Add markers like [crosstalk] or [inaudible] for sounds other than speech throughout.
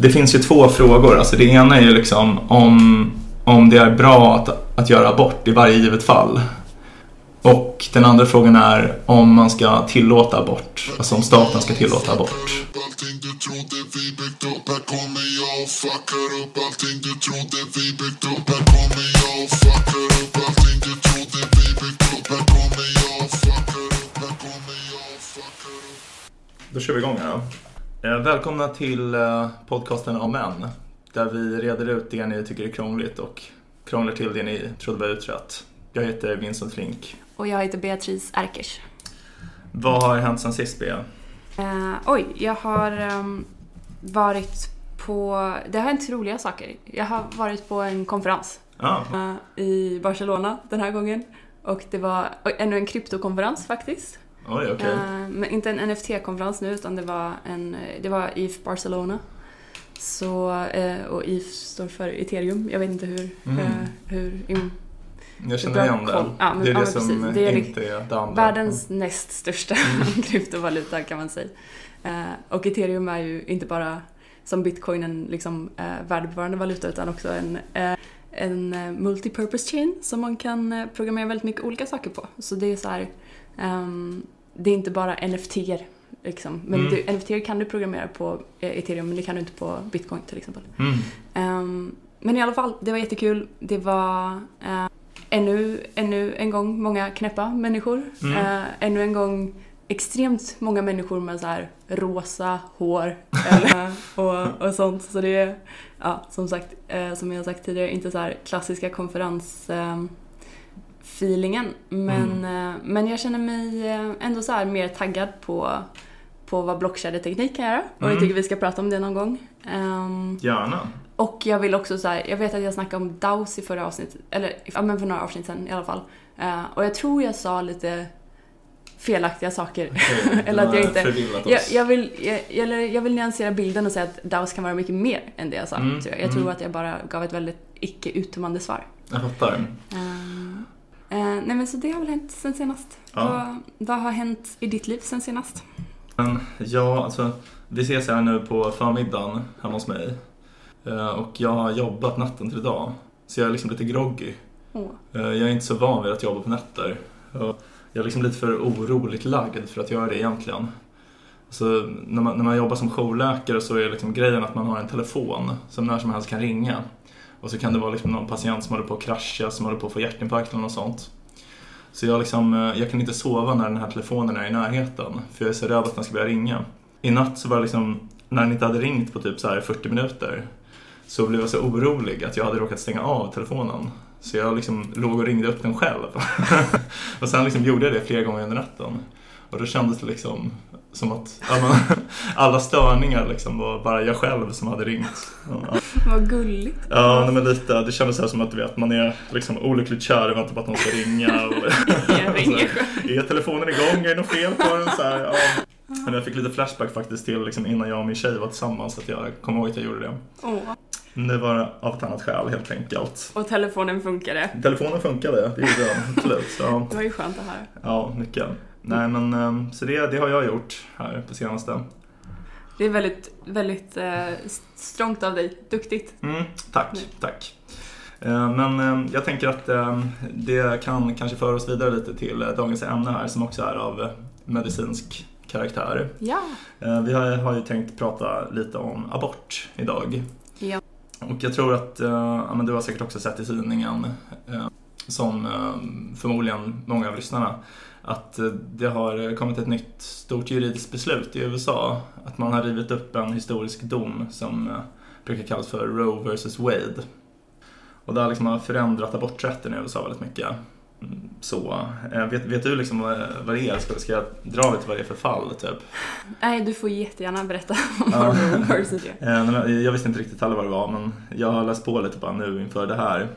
det finns ju två frågor. Alltså det ena är ju liksom om, om det är bra att, att göra abort i varje givet fall. Och den andra frågan är om man ska tillåta abort. Alltså om staten ska tillåta abort. Då kör vi igång här då. Eh, Välkomna till eh, podcasten om män. Där vi reder ut det ni tycker är krångligt och krånglar till det ni trodde var utrett. Jag heter Vincent Flink. Och jag heter Beatrice Erkers. Vad har hänt sen sist Bea? Eh, oj, jag har ehm, varit på... Det har hänt roliga saker. Jag har varit på en konferens Ja, eh, i Barcelona den här gången. Och det var ännu en kryptokonferens faktiskt. Oj okej. Eh, men inte en NFT-konferens nu utan det var, en, det var ETH Barcelona. Så, eh, och ETH står för ethereum. Jag vet inte hur... Mm. eh, hur in, Jag känner igen koll. Ja, men- det är ja, det men som. Det är inte är det andra. Världens näst största [laughs] kryptovaluta kan man säga. Eh, och ethereum är ju inte bara som bitcoin en liksom, eh, värdebevarande valuta utan också en, eh, en eh, multipurpose chain som man kan eh, programmera väldigt mycket olika saker på. Så det är så här, ehm, det är inte bara NFT-er. Liksom. Men Mm. du, NFT kan du programmera på eh, ethereum men det kan du inte på bitcoin till exempel. Mm. Ehm, men i alla fall, det var jättekul. Det var eh, ännu, ännu en gång många knäppa människor. Mm. Eh, ännu en gång extremt många människor med så här rosa hår [laughs] och, och sånt. Så det är, ja, som sagt, eh, som jag har sagt tidigare, inte så här klassiska konferens eh, feelingen. Men, eh, men jag känner mig eh, ändå så mer taggad på, på vad blockkedjeteknik kan göra. Och Mm. jag tycker vi ska prata om det någon gång. Ehm, Gärna. och jag vill också så här, jag vet att jag snackade om DAOs i förra avsnittet, eller ja, men för några avsnitt sen i alla fall. Eh, och jag tror jag sa lite felaktiga saker. Okej, [laughs] Eller att jag inte-. Jag, jag, vill, jag, eller jag vill nyansera bilden och säga att DAOs kan vara mycket mer än det jag sa. Mm, tror jag. jag tror mm. att jag bara gav ett väldigt icke uttömmande svar. Jag fattar. Eh, nej men så det har väl hänt sen senast. Ja. Vad, vad har hänt i ditt liv sen senast? Ja, alltså vi ses här nu på förmiddagen hemma hos mig. Eh, Och jag har jobbat natten till idag. Så jag är liksom lite groggy. Eh, Jag är inte så van vid att jobba på nätter. Jag är liksom lite för oroligt lagd för att göra det egentligen. Så när man, när man jobbar som jourläkare så är liksom grejen att man har en telefon som när som helst kan ringa. Och så kan det vara liksom någon patient som håller på att krascha, som håller på att få hjärtinfarkt eller något sånt. Så jag, liksom, eh, jag kan inte sova när den här telefonen är i närheten för jag är så rädd att den ska börja ringa. I natt så var det liksom, när den inte hade ringt på typ så här 40 minuter så blev jag så orolig att jag hade råkat stänga av telefonen. Så jag liksom låg och ringde upp den själv. [laughs] och sen liksom gjorde jag det flera gånger under natten. Och då kändes det liksom som att men, [laughs] alla störningar liksom var bara jag själv som hade ringt. Ja, Vad gulligt. ja nej, men lite, det kändes så här som att du vet, man är liksom olyckligt kär och väntar på att någon ska ringa. Och, [laughs] Jag ringer [laughs] själv. är telefonen igång? Är det något fel på den? Så här, ja. Men jag fick lite flashback faktiskt till liksom, innan jag och min tjej var tillsammans. Att jag kom ihåg att jag gjorde det. Men det var av ett annat skäl helt enkelt. Och telefonen funkade. Telefonen funkade, det gjorde den absolut. Så, Det var ju skönt att höra. ja, mycket. Nej men ehm, så det, det har jag gjort här på senaste. Det är väldigt, väldigt eh, strångt av dig. Duktigt. Mm, tack, tack. Eh, Men eh, jag tänker att eh, det kan kanske föra oss vidare lite till eh, dagens ämne här som också är av eh, medicinsk karaktär. Ja. Vi har, ju tänkt prata lite om abort idag. Ja. Och jag tror att, ja, men du har säkert också sett i tidningen, som förmodligen många av lyssnarna, att eh, det har kommit ett nytt stort juridiskt beslut i USA. Att man har rivit upp en historisk dom som eh, brukar kallas för Roe vs Wade. Och har liksom förändrat aborträtten i USA väldigt mycket. Mm, Så, eh, vet, vet du liksom vad, vad det är? Ska, ska jag dra lite vad det är för fall, typ? Nej, du får jättegärna berätta om Ja. Roe nej, men Jag visste inte riktigt heller vad det var, men jag har läst på lite bara nu inför det här.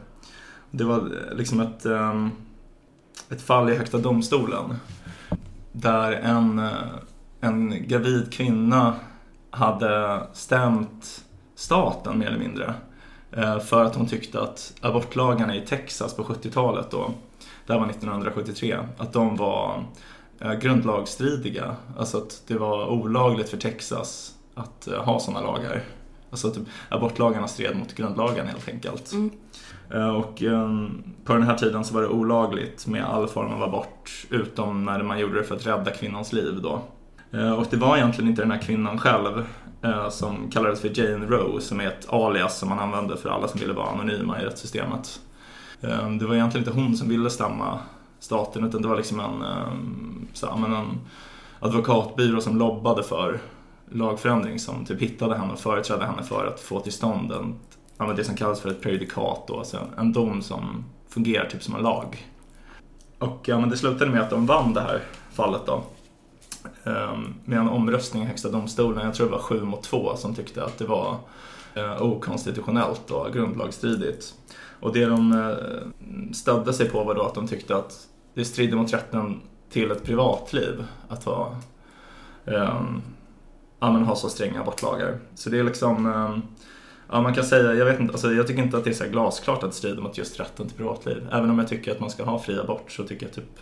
Det var liksom ett, ehm, ett fall i Högsta domstolen. Där en, eh, en gravid kvinna hade stämt staten mer eller mindre. Eh, för att hon tyckte att abortlagarna i Texas på 70-talet då, det här var 1973, att de var eh, grundlagsstridiga. Alltså att det var olagligt för Texas att ha sådana lagar. Alltså typ, abortlagarna stred mot grundlagen helt enkelt. Mm. Eh, Och eh, på den här tiden så var det olagligt med all form av abort utom när man gjorde det för att rädda kvinnans liv då. Eh, Och det var egentligen inte den här kvinnan själv eh, som kallades för Jane Roe som är ett alias som man använde för alla som ville vara anonyma i rättssystemet. Eh, Det var egentligen inte hon som ville stämma staten utan det var liksom en, eh, så, men en advokatbyrå som lobbade för lagförändring som typ hittade henne och företrädde henne för att få till stånd en, ja, det som kallas för ett prejudikat då, alltså en dom som fungerar typ som en lag. Och ja, men det slutade med att de vann det här fallet då. Ehm, med en omröstning i Högsta domstolen, jag tror det var sju mot två som tyckte att det var eh, okonstitutionellt och grundlagsstridigt. Och det de eh, stödde sig på var då att de tyckte att det strider mot rätten till ett privatliv att ha um, ehm, ja, men ha så stränga abortlagar. Så det är liksom, ehm, ja man kan säga, jag vet inte, alltså jag tycker inte att det är så glasklart att det strider mot just rätten till privatliv. Även om jag tycker att man ska ha fri abort så tycker jag typ,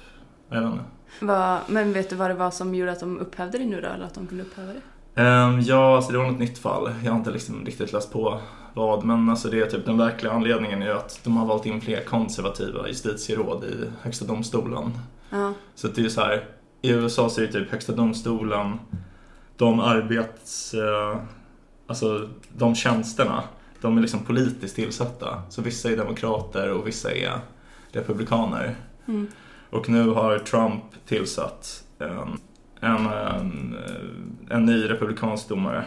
jag vet inte. Vad- men vet du vad det var som gjorde att de upphävde det nu då? Eller att de kunde upphäva det? Ehm, ja, alltså det var något nytt fall. Jag har inte liksom riktigt läst på vad, men alltså det är typ den verkliga anledningen är att de har valt in fler konservativa justitieråd i Högsta domstolen. Ja. Så det är ju så här, i USA så är det typ Högsta domstolen, de arbets... Eh, alltså de tjänsterna, de är liksom politiskt tillsatta. Så vissa är demokrater och vissa är republikaner. Mm. Och nu har Trump tillsatt en, en, en, en ny republikansk domare.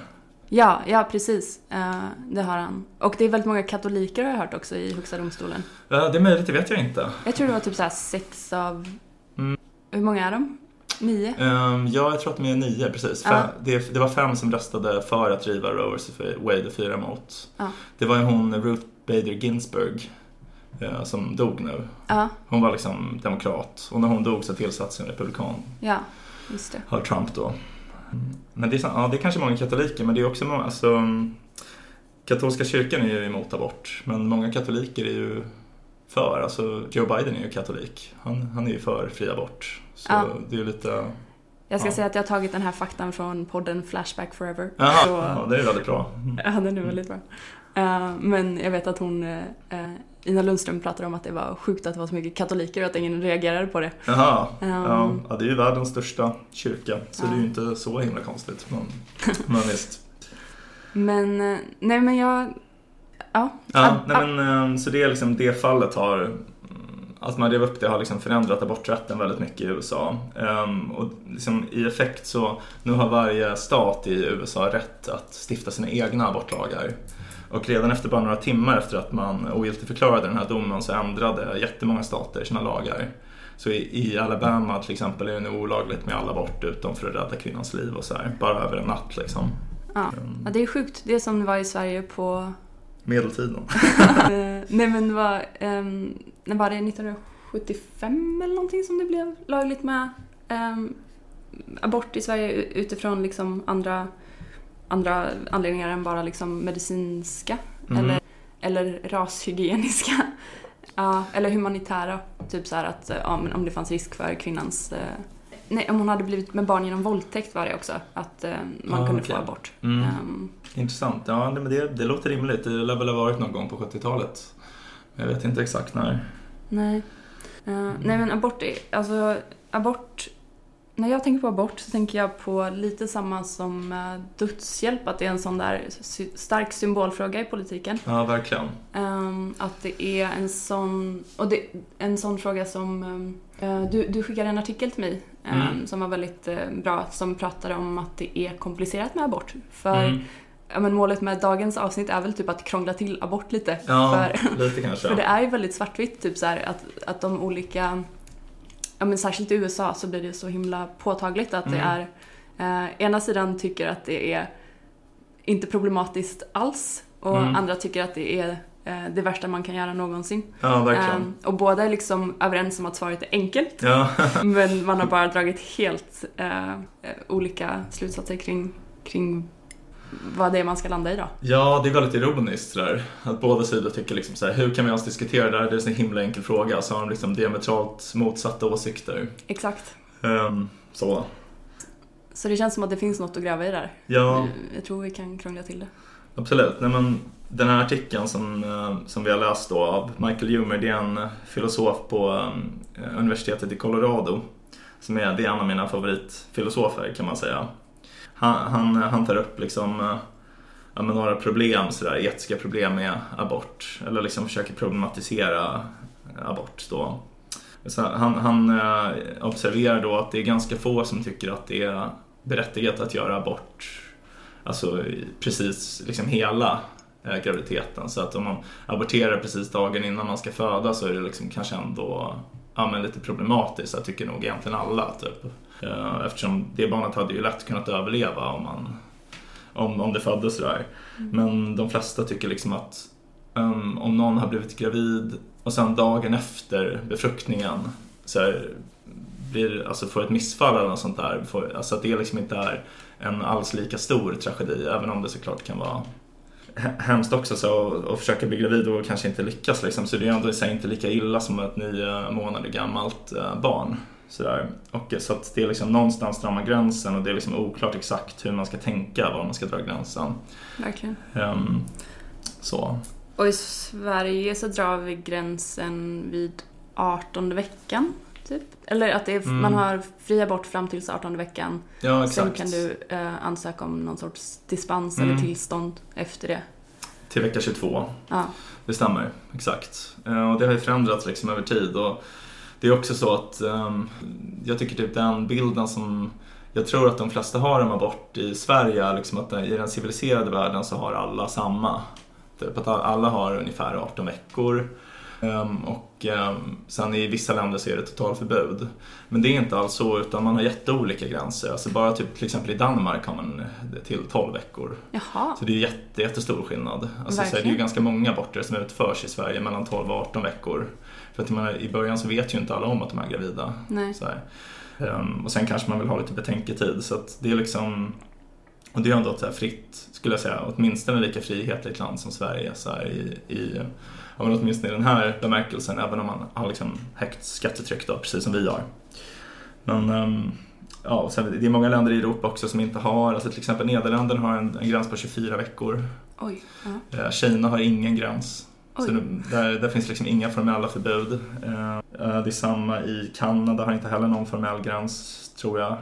Ja, ja precis. Eh, det har han. Och det är väldigt många katoliker har jag hört också i Högsta domstolen. Ja, det är möjligt, det vet jag inte. Jag tror det var typ så sex av... Mm. Hur många är de? Nio? Ehm, ja, jag tror att de är nio, precis. Fem, det, det var fem som röstade för att riva Roe vs Wade och fyra emot. Ja. Det var ju hon, Ruth Bader Ginsburg, eh, som dog nu. Hon var liksom demokrat och när hon dog så tillsattes en republikan, ja. Just det. har Trump då. Men det är, ja, det är kanske många katoliker, men det är också många, alltså Katolska kyrkan är ju emot abort, men många katoliker är ju för. Alltså Joe Biden är ju katolik. Han, han är ju för fri abort. Så Ja. det är lite... Jag ska Ja. säga att jag har tagit den här faktan från podden Flashback Forever. Jaha, Så, ja, det är väldigt bra. Mm. ja, den är väldigt bra. Eh, men jag vet att hon, eh, eh, Ina Lundström pratade om att det var sjukt att det var så mycket katoliker och att ingen reagerade på det. Jaha, Um, ja, det är ju världens största kyrka, så Ja. det är ju inte så himla konstigt. Men, [laughs] men visst. Men, nej men jag... Ja. Ja, Ab- nej, men, eh, så det är liksom det fallet har mm, att man rev upp det har liksom förändrat aborträtten väldigt mycket i USA. Ehm, och liksom i effekt så, nu har varje stat i USA rätt att stifta sina egna abortlagar. Och redan efter bara några timmar efter att man ogiltigförklarade den här domen så ändrade jättemånga stater sina lagar. Så i, i Alabama till exempel är det nu olagligt med all abort utom för att rädda kvinnans liv och så här. Bara över en natt liksom. Ja. ja, det är sjukt. Det är som det var i Sverige på... Medeltiden. [laughs] [laughs] nej men det var... Um, när var det 1975 eller någonting som det blev lagligt med ehm, abort i Sverige utifrån liksom andra, andra anledningar än bara liksom medicinska Mm. eller, eller rashygieniska. [laughs] Ja, eller humanitära. Typ så här att ja, om det fanns risk för kvinnans... eh, nej, om hon hade blivit med barn genom våldtäkt var det också. Att eh, man Ah, kunde okej. få abort. Mm. Ehm, Intressant. Ja, men det, det låter rimligt. Det lär väl ha varit någon gång på 70-talet. Jag vet inte exakt när. Nej. Eh, nej men abort är, alltså abort, när jag tänker på abort så tänker jag på lite samma som eh, dödshjälp, att det är en sån där sy- stark symbolfråga i politiken. Ja, verkligen. Ehm, att det är en sån, och det, en sån fråga som, eh, du, du skickade en artikel till mig ehm, Mm. som var väldigt eh, bra, som pratade om att det är komplicerat med abort. För Mm. ja, men målet med dagens avsnitt är väl typ att krångla till abort lite. Ja, För, [laughs] lite kanske. för det är ju väldigt svartvitt, typ så här, att, att de olika, ja men särskilt i USA så blir det så himla påtagligt att det Mm. är, eh, ena sidan tycker att det är inte problematiskt alls och Mm. andra tycker att det är eh, det värsta man kan göra någonsin. Ja, verkligen. Ehm, och båda är liksom överens om att svaret är enkelt, Ja, [laughs] men man har bara dragit helt eh, eh, olika slutsatser kring, kring vad det är man ska landa i då. ja, det är väldigt ironiskt sådär. Att båda sidor tycker liksom såhär, hur kan vi ens diskutera det här? Det är en så himla enkel fråga. Så har de liksom diametralt motsatta åsikter. Exakt. Ehm, så. Så det känns som att det finns något att gräva i där. Ja, Jag tror vi kan krångla till det. Absolut. Nej, men den här artikeln som, eh, som vi har läst då av Michael Humer, det är en eh, filosof på eh, universitetet i Colorado. Som är, det är en av mina favoritfilosofer kan man säga. Han, han, han tar upp liksom, ja, några problem, sådär, etiska problem med abort. Eller liksom försöker problematisera abort. Då. Så han, han observerar då att det är ganska få som tycker att det är berättigat att göra abort alltså precis liksom hela eh, graviditeten. Så att om man aborterar precis dagen innan man ska föda så är det liksom kanske ändå ja, men lite problematiskt. Jag tycker nog egentligen alla. Typ. Eh, eftersom det barnet hade ju lätt kunnat överleva om, man, om, om det föddes där. Men de flesta tycker liksom att um, om någon har blivit gravid och sen dagen efter befruktningen så här, blir, alltså får ett missfall eller något sånt där. Får, alltså att det liksom inte är en alls lika stor tragedi, även om det såklart kan vara hemskt också så att försöka bli gravid och kanske inte lyckas liksom. Så det är ändå i sig inte lika illa som ett nio månader gammalt eh, barn. Sådär. Och, så att det är liksom någonstans drar man gränsen och det är liksom oklart exakt hur man ska tänka var man ska dra gränsen. Verkligen. Um, så. Och i Sverige så drar vi gränsen vid 18 veckan. Typ. Eller att det är, Mm. man har fri abort fram tills 18 veckan. Ja, Sen kan du eh, ansöka om någon sorts dispens Mm. eller tillstånd efter det. Till vecka 22. Ja. Det stämmer, exakt. Eh, Och det har ju förändrats liksom över tid. Och det är också så att ehm, jag tycker typ den bilden som jag tror att de flesta har om abort i Sverige, liksom att i den civiliserade världen så har alla samma. Typ att alla har ungefär 18 veckor. Ehm, Och ehm, sen i vissa länder så är det totalförbud. Men det är inte alls så, utan man har jätteolika gränser. Alltså bara typ till exempel i Danmark har man det till 12 veckor. Jaha. Så det är jätte, jättestor skillnad. Alltså, så här, det är ju ganska många aborter som utförs i Sverige mellan 12 och 18 veckor. För att menar, i början så vet ju inte alla om att de är gravida. Ehm, och sen kanske man vill ha lite betänketid. Så att det är liksom och det är ändå ett så fritt, skulle jag säga, åtminstone lika frihetligt land som Sverige. Så i, i, ja, men åtminstone i den här bemärkelsen, även om man har liksom högt skattetryck då, precis som vi har. Men ehm, ja, sen, det är många länder i Europa också som inte har, alltså till exempel Nederländerna har en, en gräns på 24 veckor. Oj. Ja. Eh, Kina har ingen gräns. Så Oj. det, där, där finns liksom inga formella förbud. Eh, eh, det är samma i Kanada, har inte heller någon formell gräns, tror jag.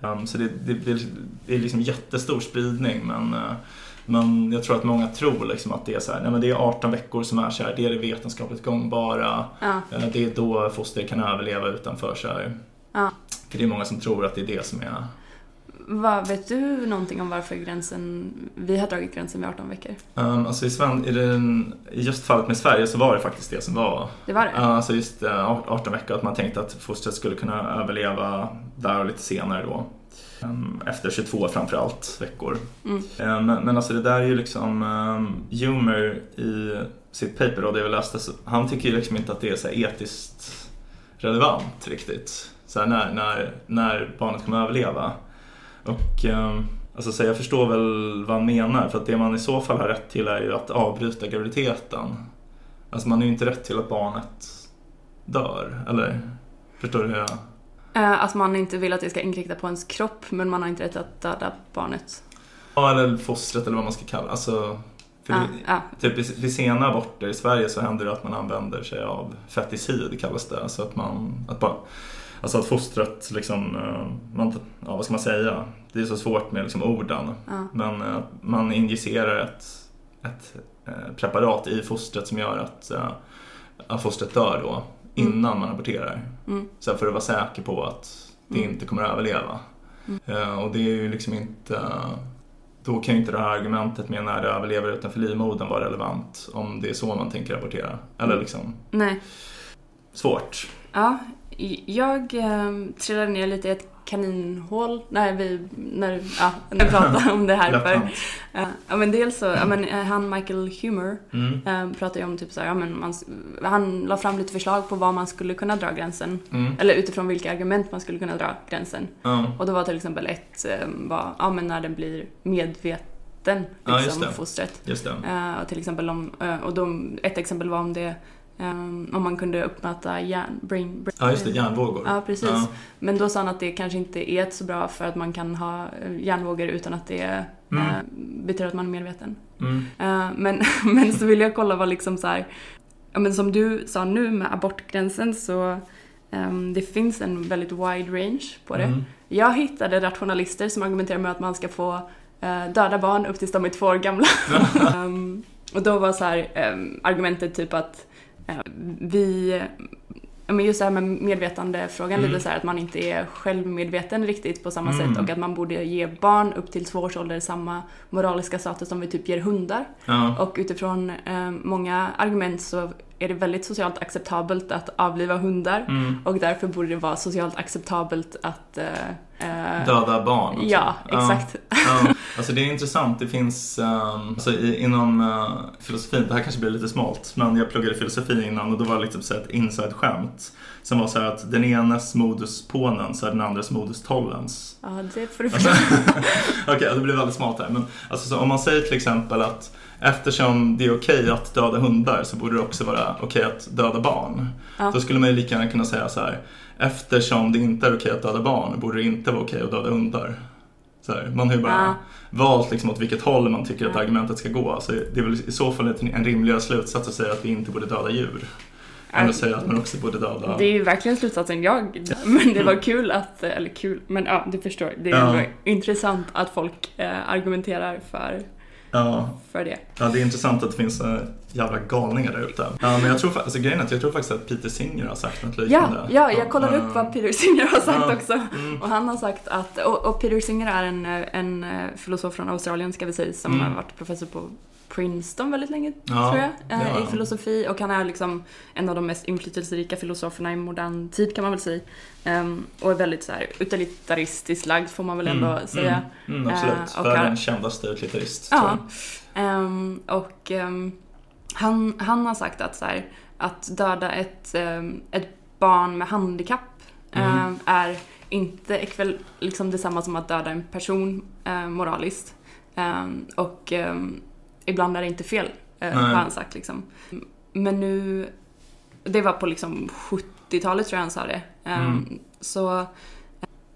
Um, så det, det, det, är liksom jättestor spridning, men, men jag tror att många tror liksom att det är så här, nej men det är 18 veckor som är så här, det är det vetenskapligt gångbara. Ja. Eh, det är då foster kan överleva utanför så här. Ja. För det är många som tror att det är det som är Vad, vet du någonting om varför gränsen, vi har dragit gränsen vid 18 veckor? Um, alltså i, Sven, i, den, I just fallet med Sverige så var det faktiskt det som var Det var det? Alltså just eh, 18 veckor, att man tänkte att fostret skulle kunna överleva där och lite senare då. Ehm, Efter 22 framförallt veckor. Mm. Ehm, Men, alltså det där är ju liksom, um, Humer i sitt paper då, det jag läste, han tycker ju liksom inte att det är så etiskt relevant riktigt. Så här, när, när, när barnet kommer överleva. Och ehm, alltså, så jag förstår väl vad han menar, för att det man i så fall har rätt till är ju att avbryta graviditeten. Alltså man har ju inte rätt till att barnet dör, eller? Förstår du hur jag... Eh, Att man inte vill att det ska inkräkta på ens kropp, men man har inte rätt att döda barnet. Ja, eller fostret eller vad man ska kalla alltså, Ja, det- ja. Typ vid- vid sena aborter i Sverige så händer det att man använder sig av feticid kallas det. Alltså att man, att bara, alltså att fostret liksom, eh, man, ja vad ska man säga? Det är så svårt med liksom orden. Ja. Men eh, man injicerar ett, ett preparat i fostret som gör att, att fostret dör då innan man aborterar. Mm. Så för att vara säker på att det Mm. inte kommer att överleva. Eh, och det är ju liksom inte då kan ju inte det här argumentet med när det överlever utanför livmodern vara relevant om det är så man tänker abortera. Eller liksom, Nej. svårt. Ja, jag eh, trillade ner lite i ett kaninhål när vi, när, ja, när vi [laughs] pratade om det här. För, eh, ja, men dels så, ja, men, eh, han Michael Humer Mm. eh, pratade ju om typ så här, ja, men man, han la fram lite förslag på var man skulle kunna dra gränsen. Mm. Eller utifrån vilka argument man skulle kunna dra gränsen. Ja. Och då var till exempel ett, var, ja men när den blir medveten, Ja, just liksom, det. fostret. Just det. Eh, och till exempel om, och de, ett exempel var om det ehm, om man kunde uppmäta hjärn, brain, brain Ja, just det, hjärnvågor. Ja, precis. Ja. Men då sa han att det kanske inte är så bra för att man kan ha eh, hjärnvågor utan att det Mm. eh, betyder att man är medveten. Mm. Eh, men, [laughs] men så vill jag kolla vad liksom så här, ja men som du sa nu med abortgränsen så ehm, det finns en väldigt wide range på det. Mm. Jag hittade rationalister som argumenterar med att man ska få eh, döda barn upp tills de är två år gamla. [laughs] Ehm, och då var så här, argumentet typ att eh, vi Ja, men just det här med medvetandefrågan, Mm. lite så här att man inte är självmedveten riktigt på samma Mm. sätt och att man borde ge barn upp till två års ålder samma moraliska status som vi typ ger hundar. Ja. Och utifrån eh, många argument så är det väldigt socialt acceptabelt att avliva hundar Mm. och därför borde det vara socialt acceptabelt att eh, eh, Döda barn. också. Ja, exakt. Ja, [laughs] alltså det är intressant. Det finns um, alltså i, inom uh, filosofin, det här kanske blir lite smalt, men jag pluggade filosofi innan och då var det liksom så ett inside-skämt som var så här att den enes modus ponens är den andres modus tollens. Ja, det får du Alltså, förstå. [laughs] Okej, det blir väldigt smalt här. Men alltså, så om man säger till exempel att eftersom det är okej att döda hundar så borde det också vara okej att döda barn. Ja. Då skulle man ju lika gärna kunna säga så här. Eftersom det inte är okej att döda barn borde det inte vara okej att döda hundar. Så här, man har ju bara Ja. valt liksom åt vilket håll man tycker att Ja. argumentet ska gå. Så det är väl i så fall en rimligare slutsats att säga att vi inte borde döda djur. Än att säga att man också borde döda... Det är ju verkligen slutsatsen jag Men det var kul att, eller kul, men ja, du förstår. Det är Ja. intressant att folk eh, argumenterar för, Ja, för det. ja, det är intressant att det finns äh, jävla galningar där ute. Ja, men jag tror, alltså, grejen är att jag tror faktiskt att Peter Singer har sagt något Ja, liknande. ja, jag kollade upp Ja. vad Peter Singer har sagt Ja. också. Mm. Och han har sagt att, och, och Peter Singer är en, eh, en eh, filosof från Australien ska vi säga, som Mm. har varit professor på Princeton väldigt länge, Ja, tror jag, eh, ja. i filosofi. Och han är liksom en av de mest inflytelserika filosoferna i modern tid kan man väl säga. Ehm, och är väldigt så här utilitaristiskt lagd får man väl ändå Mm, säga. Mm, mm, absolut. Eh, och Världens han- kändaste utilitarist. Ja. Ehm, och ehm, han, han har sagt att, så här, att döda ett, ett barn med handikapp Mm. är inte ikväll, liksom detsamma som att döda en person eh, moraliskt. Ehm, och ehm, ibland är det inte fel, eh, har han sagt. Liksom. Men nu, det var på liksom 70-talet tror jag han sa det. Ehm, Mm. Så,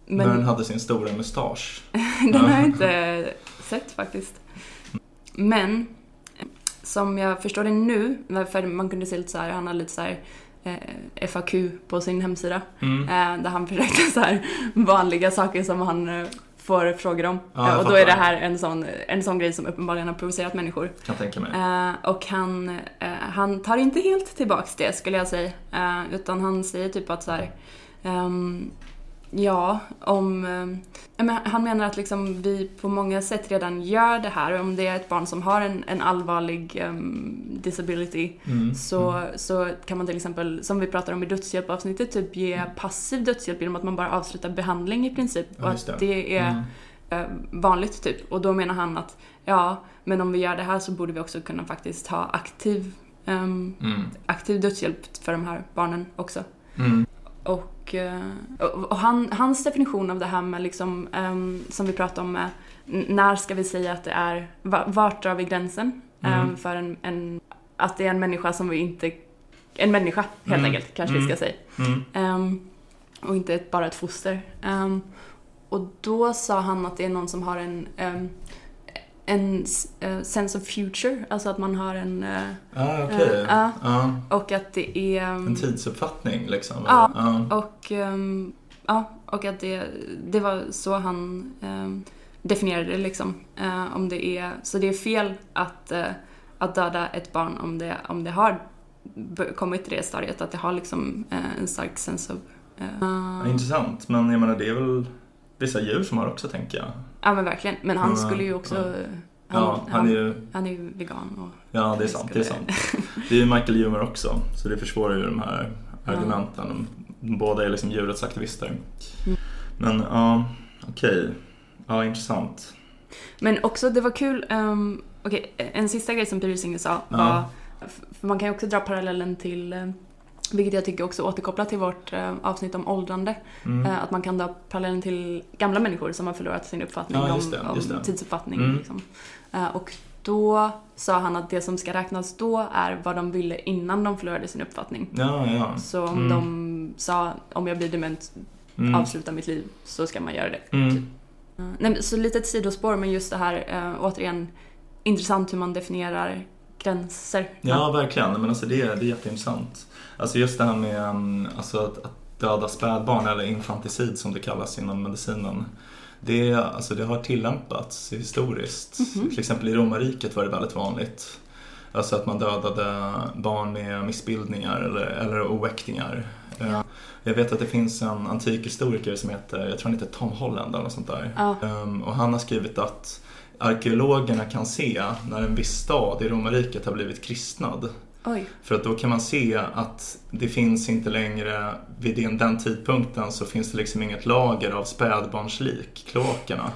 När den hade sin stora mustasch. [laughs] den har jag inte sett faktiskt. Men som jag förstår det nu, för man kunde se lite så här, han hade lite så här eh, FAQ på sin hemsida. Mm. Eh, där han försökte så här [laughs] vanliga saker som han eh, får frågor om. Ja, Eh, och då är det här en sån, en sån grej som uppenbarligen har provocerat människor. Kan tänka mig. Eh, och han, eh, han tar inte helt tillbaks det skulle jag säga. Eh, utan han säger typ att så här, ehm, ja, om... men han menar att liksom vi på många sätt redan gör det här. Om det är ett barn som har en, en allvarlig ehm, disability Mm. så, så kan man till exempel, som vi pratar om i dödshjälpavsnittet, typ ge passiv dödshjälp genom att man bara avslutar behandling i princip. Ja, och att det. är Mm. eh, vanligt typ. Och då menar han att ja, men om vi gör det här så borde vi också kunna faktiskt ha aktiv, Mm. aktiv dödshjälp för de här barnen också. Mm. Och, eh, och och han, hans definition av det här med liksom, ehm, som vi pratade om med när ska vi säga att det är, va- vart drar vi gränsen Mm. ehm, för en, en, att det är en människa som vi inte, en människa helt Mm. enkelt kanske vi Mm. ska säga. Mm. Ehm, och inte bara ett foster. Ehm, och då sa han att det är någon som har en, ehm, en eh, sense of future, alltså att man har en, eh, Ah. Eh, ja. Ja. och att det är... ehm, En tidsuppfattning liksom. Ja. Och, ja, och att det, det var så han ehm, definierade det liksom. Eh, om det är, så det är fel att, att döda ett barn om det, om det har kommit till det stadiet, att det har liksom en stark sense of... Intressant, men jag menar det är väl vissa djur som har också tänker jag. ja men verkligen, men han Ja, skulle ju också... ja. Han, Ja, han är ju, han är ju vegan och... ja det är sant, det är sant. [laughs] Det är ju Michael Humer också, så det försvårar ju de här argumenten. Båda är liksom djurets aktivister. Mm. Men ja, okej. Ja, intressant. Men också, det var kul, um, okej, en sista grej som Peter Singer sa Ja. var, för man kan ju också dra parallellen till, eh, vilket jag tycker också återkopplar till vårt eh, avsnitt om åldrande, Mm. eh, att man kan dra parallellen till gamla människor som har förlorat sin uppfattning Ja, det, om, om tidsuppfattning. Mm. Liksom. Eh, och då sa han att det som ska räknas då är vad de ville innan de förlorade sin uppfattning. Ja, ja. Så om Mm. de sa om jag blir dement, Mm. avsluta mitt liv, så ska man göra det. Mm. Typ. Nej, så lite ett sidospår, men just det här, återigen, intressant hur man definierar gränser. Ja, verkligen. Men alltså det, är- det är jätteintressant. Alltså just det här med um, alltså att, att döda spädbarn, eller infanticid som det kallas inom medicinen. Det, alltså det har tillämpats historiskt. Mhm. Till exempel i romarriket var det väldigt vanligt. Alltså att man dödade barn med missbildningar eller, eller oäktingar. Eh, Jag vet att det finns en antik historiker som heter, jag tror han heter Tom Holland eller något sånt där. Ja. Um, och han har skrivit att arkeologerna kan se när en viss stad i romarriket har blivit kristnad. Oj. För att då kan man se att det finns inte längre, vid den, den tidpunkten så finns det liksom inget lager av spädbarnslik, kloakerna.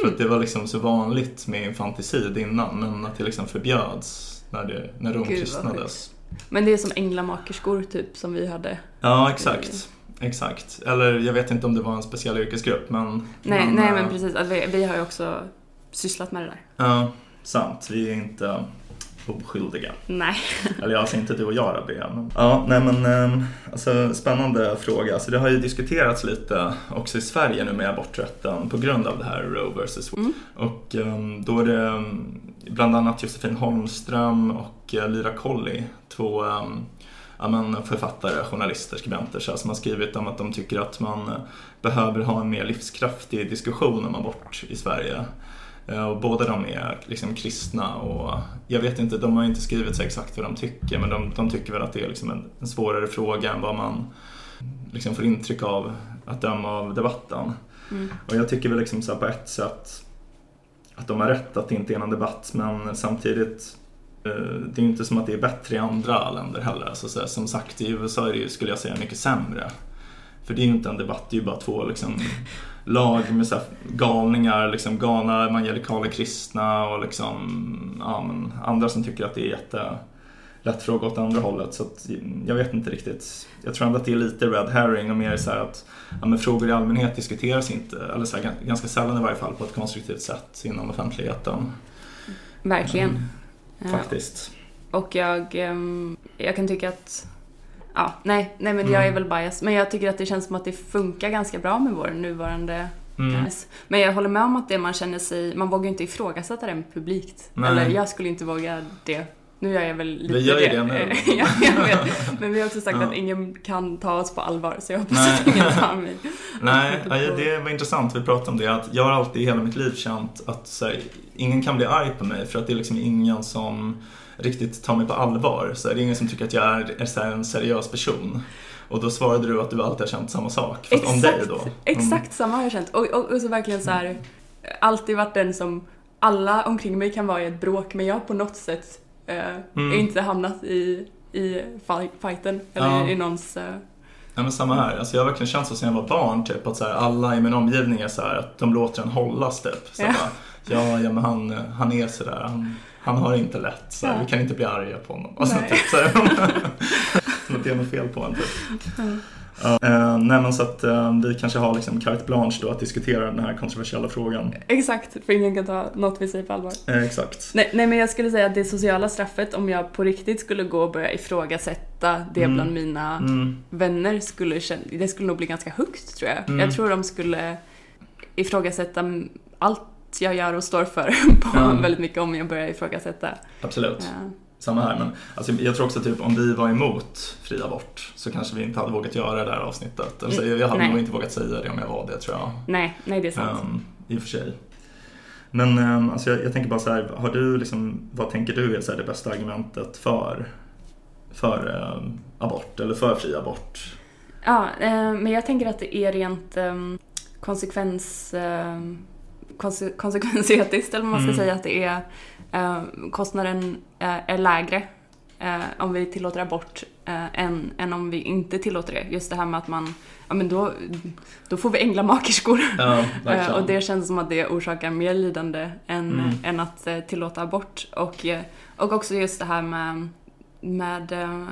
För att det var liksom så vanligt med infanticid innan men att det liksom förbjöds när, det, när Rom Gud, kristnades. Men det är som änglamakerskor typ som vi hade. Ja, exakt. Exakt. Eller jag vet inte om det var en speciell yrkesgrupp men... Nej, nej eh, men precis. Att vi, vi har ju också sysslat med det där. Ja, sant. Vi är inte oskyldiga. Nej. [laughs] Eller alltså inte du och jag Rabea. Men... Ja, nej men ehm, alltså spännande fråga. Alltså det har ju diskuterats lite också i Sverige nu med aborträtten på grund av det här Roe vs. Mm. Och ehm, då är det ehm, bland annat Josefin Holmström och eh, Lyra Colley, två ja, men författare, journalister, skribenter så här, som har skrivit om att de tycker att man eh, behöver ha en mer livskraftig diskussion om abort i Sverige. Eh, Och båda de är liksom kristna och jag vet inte, de har inte skrivit så exakt vad de tycker men de, de tycker väl att det är liksom en, en svårare fråga än vad man liksom får intryck av att döma av debatten. Mm. Och jag tycker väl liksom så på ett sätt att de har rätt att det inte är någon debatt men samtidigt eh, det är ju inte som att det är bättre i andra länder heller. Alltså, som sagt i USA är det ju, skulle jag säga, mycket sämre. För det är ju inte en debatt, det är ju bara två liksom, [laughs] lag med så galningar, liksom, galna evangelikaler kristna och liksom, ja, men, andra som tycker att det är jätte lätt fråga åt andra hållet. Så att, jag vet inte riktigt. Jag tror ändå att det är lite red herring och mer så här att ja, men frågor i allmänhet diskuteras inte, eller så här, gan- ganska sällan i varje fall, på ett konstruktivt sätt inom offentligheten. Verkligen. Mm, Ja. faktiskt. Och jag, ehm, jag kan tycka att... Ja, nej, nej men jag är Mm. väl bias. Men jag tycker att det känns som att det funkar ganska bra med vår nuvarande Mm. Men jag håller med om att det man känner sig... Man vågar inte ifrågasätta den publikt. Nej. Eller jag skulle inte våga det. Nu gör jag väl lite Vi gör ju det nu. [laughs] ja, jag vet. Men vi har också sagt Ja. att ingen kan ta oss på allvar. Så jag hoppas Nej. att ingen tar mig. [laughs] Nej, det var intressant. Vi pratade om det. Att jag har alltid i hela mitt liv känt att här, ingen kan bli arg på mig för att det är liksom ingen som riktigt tar mig på allvar. Så här, det är ingen som tycker att jag är, är här, en seriös person. Och då svarade du att du alltid har känt samma sak. Fast om dig då. Mm. Exakt samma har jag känt. Och, och, och så verkligen så här, alltid varit den som alla omkring mig kan vara i ett bråk men jag på något sätt Mm. inte hamnat i, i fi- fighten eller Ja. i någons... Eh, Ja, men samma här. Alltså, jag har verkligen känt så sedan jag var barn, typ, att så här, alla i min omgivning är så här, att de låter en hållas. Typ. Så Ja. bara, ja, ja, men han, han är sådär, han, han har inte lätt, så här, Ja. vi kan inte bli arga på honom. Alltså, Nej. typ, så här, [laughs] som att det är något fel på en. Typ. Ja, eh, nej, men så att eh, vi kanske har liksom carte blanche då att diskutera den här kontroversiella frågan. exakt, för ingen kan ta något vi säger på allvar. Eh, exakt. Nej, nej men jag skulle säga att det sociala straffet, om jag på riktigt skulle gå och börja ifrågasätta det Mm. bland mina Mm, vänner, skulle, det skulle nog bli ganska högt tror jag. Mm. Jag tror de skulle ifrågasätta allt jag gör och står för [laughs] på väldigt mycket om jag börjar ifrågasätta. absolut. Ja. Samma här. Men alltså, jag tror också typ om vi var emot fri abort så kanske vi inte hade vågat göra det här avsnittet. Alltså, jag hade Nej. nog inte vågat säga det om jag var det tror jag. Nej, nej det är sant. Um, I och för sig. Men um, alltså jag, jag tänker bara så här, har du liksom, vad tänker du är så här det bästa argumentet för, för um, abort eller för fri abort? Ja, eh, men jag tänker att det är rent eh, konsekvens, eh, konse, konsekvensetiskt, eller vad man ska Mm. säga, att det är kostnaden eh, är lägre eh, om vi tillåter abort eh, än, än om vi inte tillåter det. Just det här med att man, ja men då, då får vi änglamakerskor. Ja, Eh, verkligen. och det känns som att det orsakar mer lidande än, Mm. än att eh, tillåta abort. Och, eh, och också just det här med, med eh,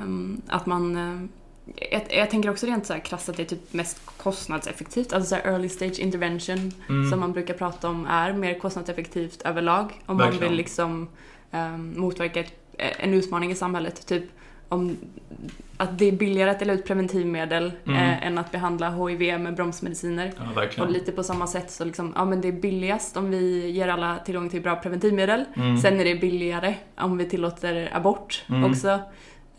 att man... eh, jag, jag tänker också rent så här krasst att det är typ mest kostnadseffektivt. Alltså så early stage intervention Mm. som man brukar prata om är mer kostnadseffektivt överlag. Om man Verkligen. vill liksom um, motverka ett, en utmaning i samhället. Typ om att det är billigare att dela ut preventivmedel Mm. eh, än att behandla HIV med bromsmediciner. Ja, Och lite på samma sätt så liksom, ja men det är billigast om vi ger alla tillgång till bra preventivmedel. Mm. Sen är det billigare om vi tillåter abort Mm. också.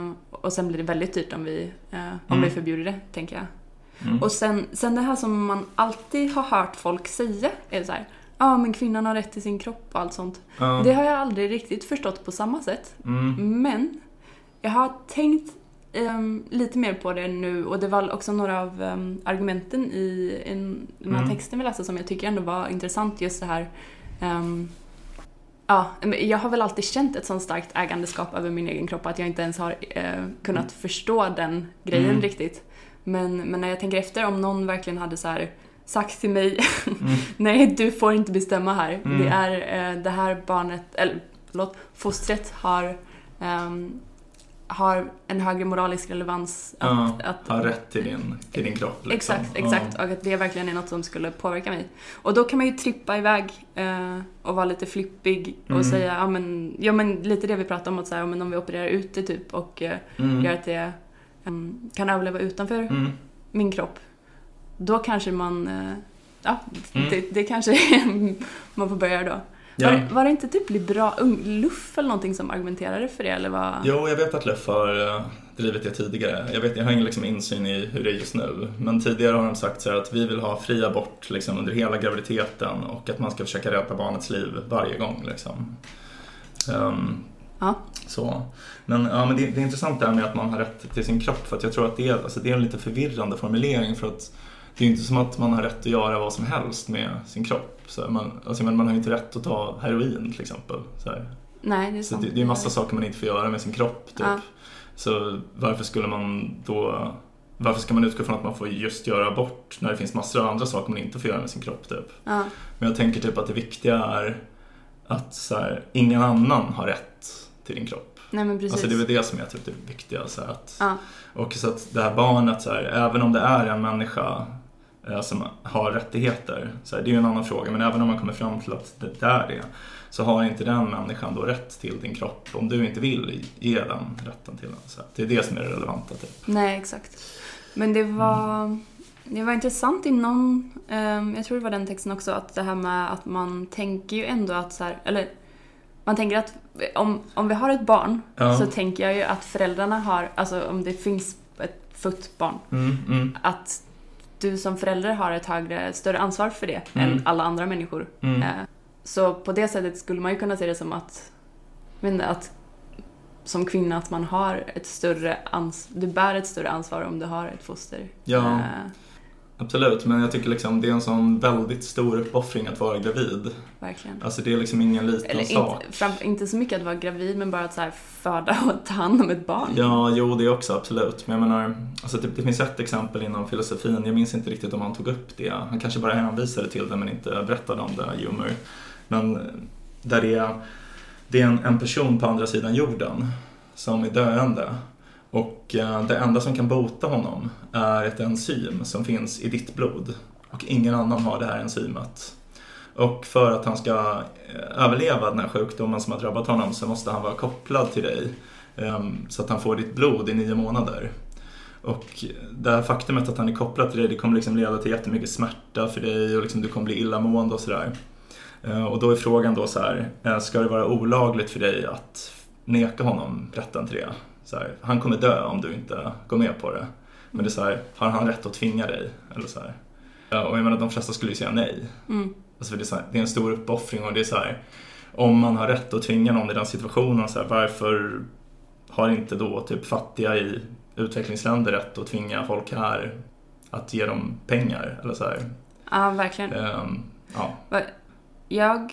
Mm, Och sen blir det väldigt dyrt om vi, eh, om Mm. vi förbjuder det, tänker jag. Mm. Och sen, sen det här som man alltid har hört folk säga är så här, ja men kvinnan har rätt till sin kropp och allt sånt. Ja. Det har jag aldrig riktigt förstått på samma sätt. Mm. Men jag har tänkt ehm, lite mer på det nu och det var också några av ehm, argumenten i en, den här Mm. texten vi läste som jag tycker ändå var intressant. Just det här ehm, Ja, men jag har väl alltid känt ett sånt starkt ägandeskap över min egen kropp att jag inte ens har eh, kunnat förstå den grejen Mm. riktigt. Men, men när jag tänker efter, om någon verkligen hade så här sagt till mig Mm. [laughs] Nej, du får inte bestämma här. Mm. Det är eh, det här barnet, eller förlåt, fostret har, ehm, har en högre moralisk relevans. Att, Ja, att, ha rätt till din, till din kropp. Liksom. Exakt, exakt. Och att det verkligen är något som skulle påverka mig. Och då kan man ju trippa iväg eh, och vara lite flippig och Mm. säga, ja men, ja men lite det vi pratade om, att så här, ja, men om vi opererar ut det typ och eh, Ja. Mm. gör att det em, kan överleva utanför Mm. min kropp. Då kanske man, eh, ja, Mm. det, det kanske [laughs] man får börja då. Ja. Var, det- var det inte typ liberal, Luff eller någonting som argumenterade för det eller vad? Jo, jag vet att Leff har eh, drivit det tidigare. Jag, vet, jag har ingen liksom insyn i hur det är just nu. Men tidigare har de sagt så här att vi vill ha fri abort liksom, under hela graviditeten och att man ska försöka rädda barnets liv varje gång. Liksom. Ehm, Ja. så. Men, ja, men det, det är intressant det här med att man har rätt till sin kropp för att jag tror att det är, alltså, det är en lite förvirrande formulering för att det är ju inte som att man har rätt att göra vad som helst med sin kropp. Så man, alltså, men man har ju inte rätt att ta heroin till exempel. Så här. Nej, det är Så sant. det, det är massa saker man inte får göra med sin kropp. Typ. Ja. Så varför skulle man då... Varför ska man utgå från att man får just göra abort när det finns massor av andra saker man inte får göra med sin kropp? Typ. Ja, Men jag tänker typ att det viktiga är att så här, ingen annan har rätt till din kropp. nej men precis. Alltså det är väl det som är typ det viktiga. Så här, att, Ja. Och så att det här barnet, så här, även om det är en människa som har rättigheter, så här, det är ju en annan fråga, men även om man kommer fram till att det är det, så har inte den människan då rätt till din kropp om du inte vill ge den rätten till den. Så här, det är det som är det relevanta. Typ. Nej, exakt. Men det var, det var intressant i någon, ehm, jag tror det var den texten också, att det här med att man tänker ju ändå att så här, eller man tänker att om, om vi har ett barn Ja. så tänker jag ju att föräldrarna har, alltså om det finns ett fött barn, Mm, mm, att du som förälder har ett högre, större ansvar för det Mm. än alla andra människor. mm. Eh, Så på det sättet skulle man ju kunna se det som att, men att som kvinna att man har ett större ansvar, du bär ett större ansvar om du har ett foster. Ja. Absolut, men jag tycker liksom det är en sån väldigt stor uppoffring att vara gravid. verkligen. Alltså det är liksom ingen liten Eller sak. inte, fram, inte så mycket att vara gravid men bara att så här föda och ta hand om ett barn. Ja, jo det också absolut. Men jag menar, alltså det, det finns ett exempel inom filosofin, jag minns inte riktigt om han tog upp det. Han kanske bara hänvisade till det men inte berättade om det, Humer. Men där det är, det är en, en person på andra sidan jorden som är döende. Och eh, det enda som kan bota honom är ett enzym som finns i ditt blod. Och ingen annan har det här enzymet. Och för att han ska eh, överleva den här sjukdomen som har drabbat honom så måste han vara kopplad till dig. Ehm, så att han får ditt blod i nio månader. Och det här faktumet att han är kopplad till dig det kommer liksom leda till jättemycket smärta för dig och liksom du kommer bli illamående och sådär. Eh, och då är frågan då så här, ska det vara olagligt för dig att neka honom rätten till det? Så här, han kommer dö om du inte går med på det. Men det är så här, har han rätt att tvinga dig? Eller så här. Ja, Och jag menar de flesta skulle ju säga nej. Mm. Alltså det, är så här, det är en stor uppoffring och det är så här, om man har rätt att tvinga någon i den situationen, så här, varför har inte då typ fattiga i utvecklingsländer rätt att tvinga folk här att ge dem pengar? Eller så här. Ja, verkligen. Ehm, ja. Jag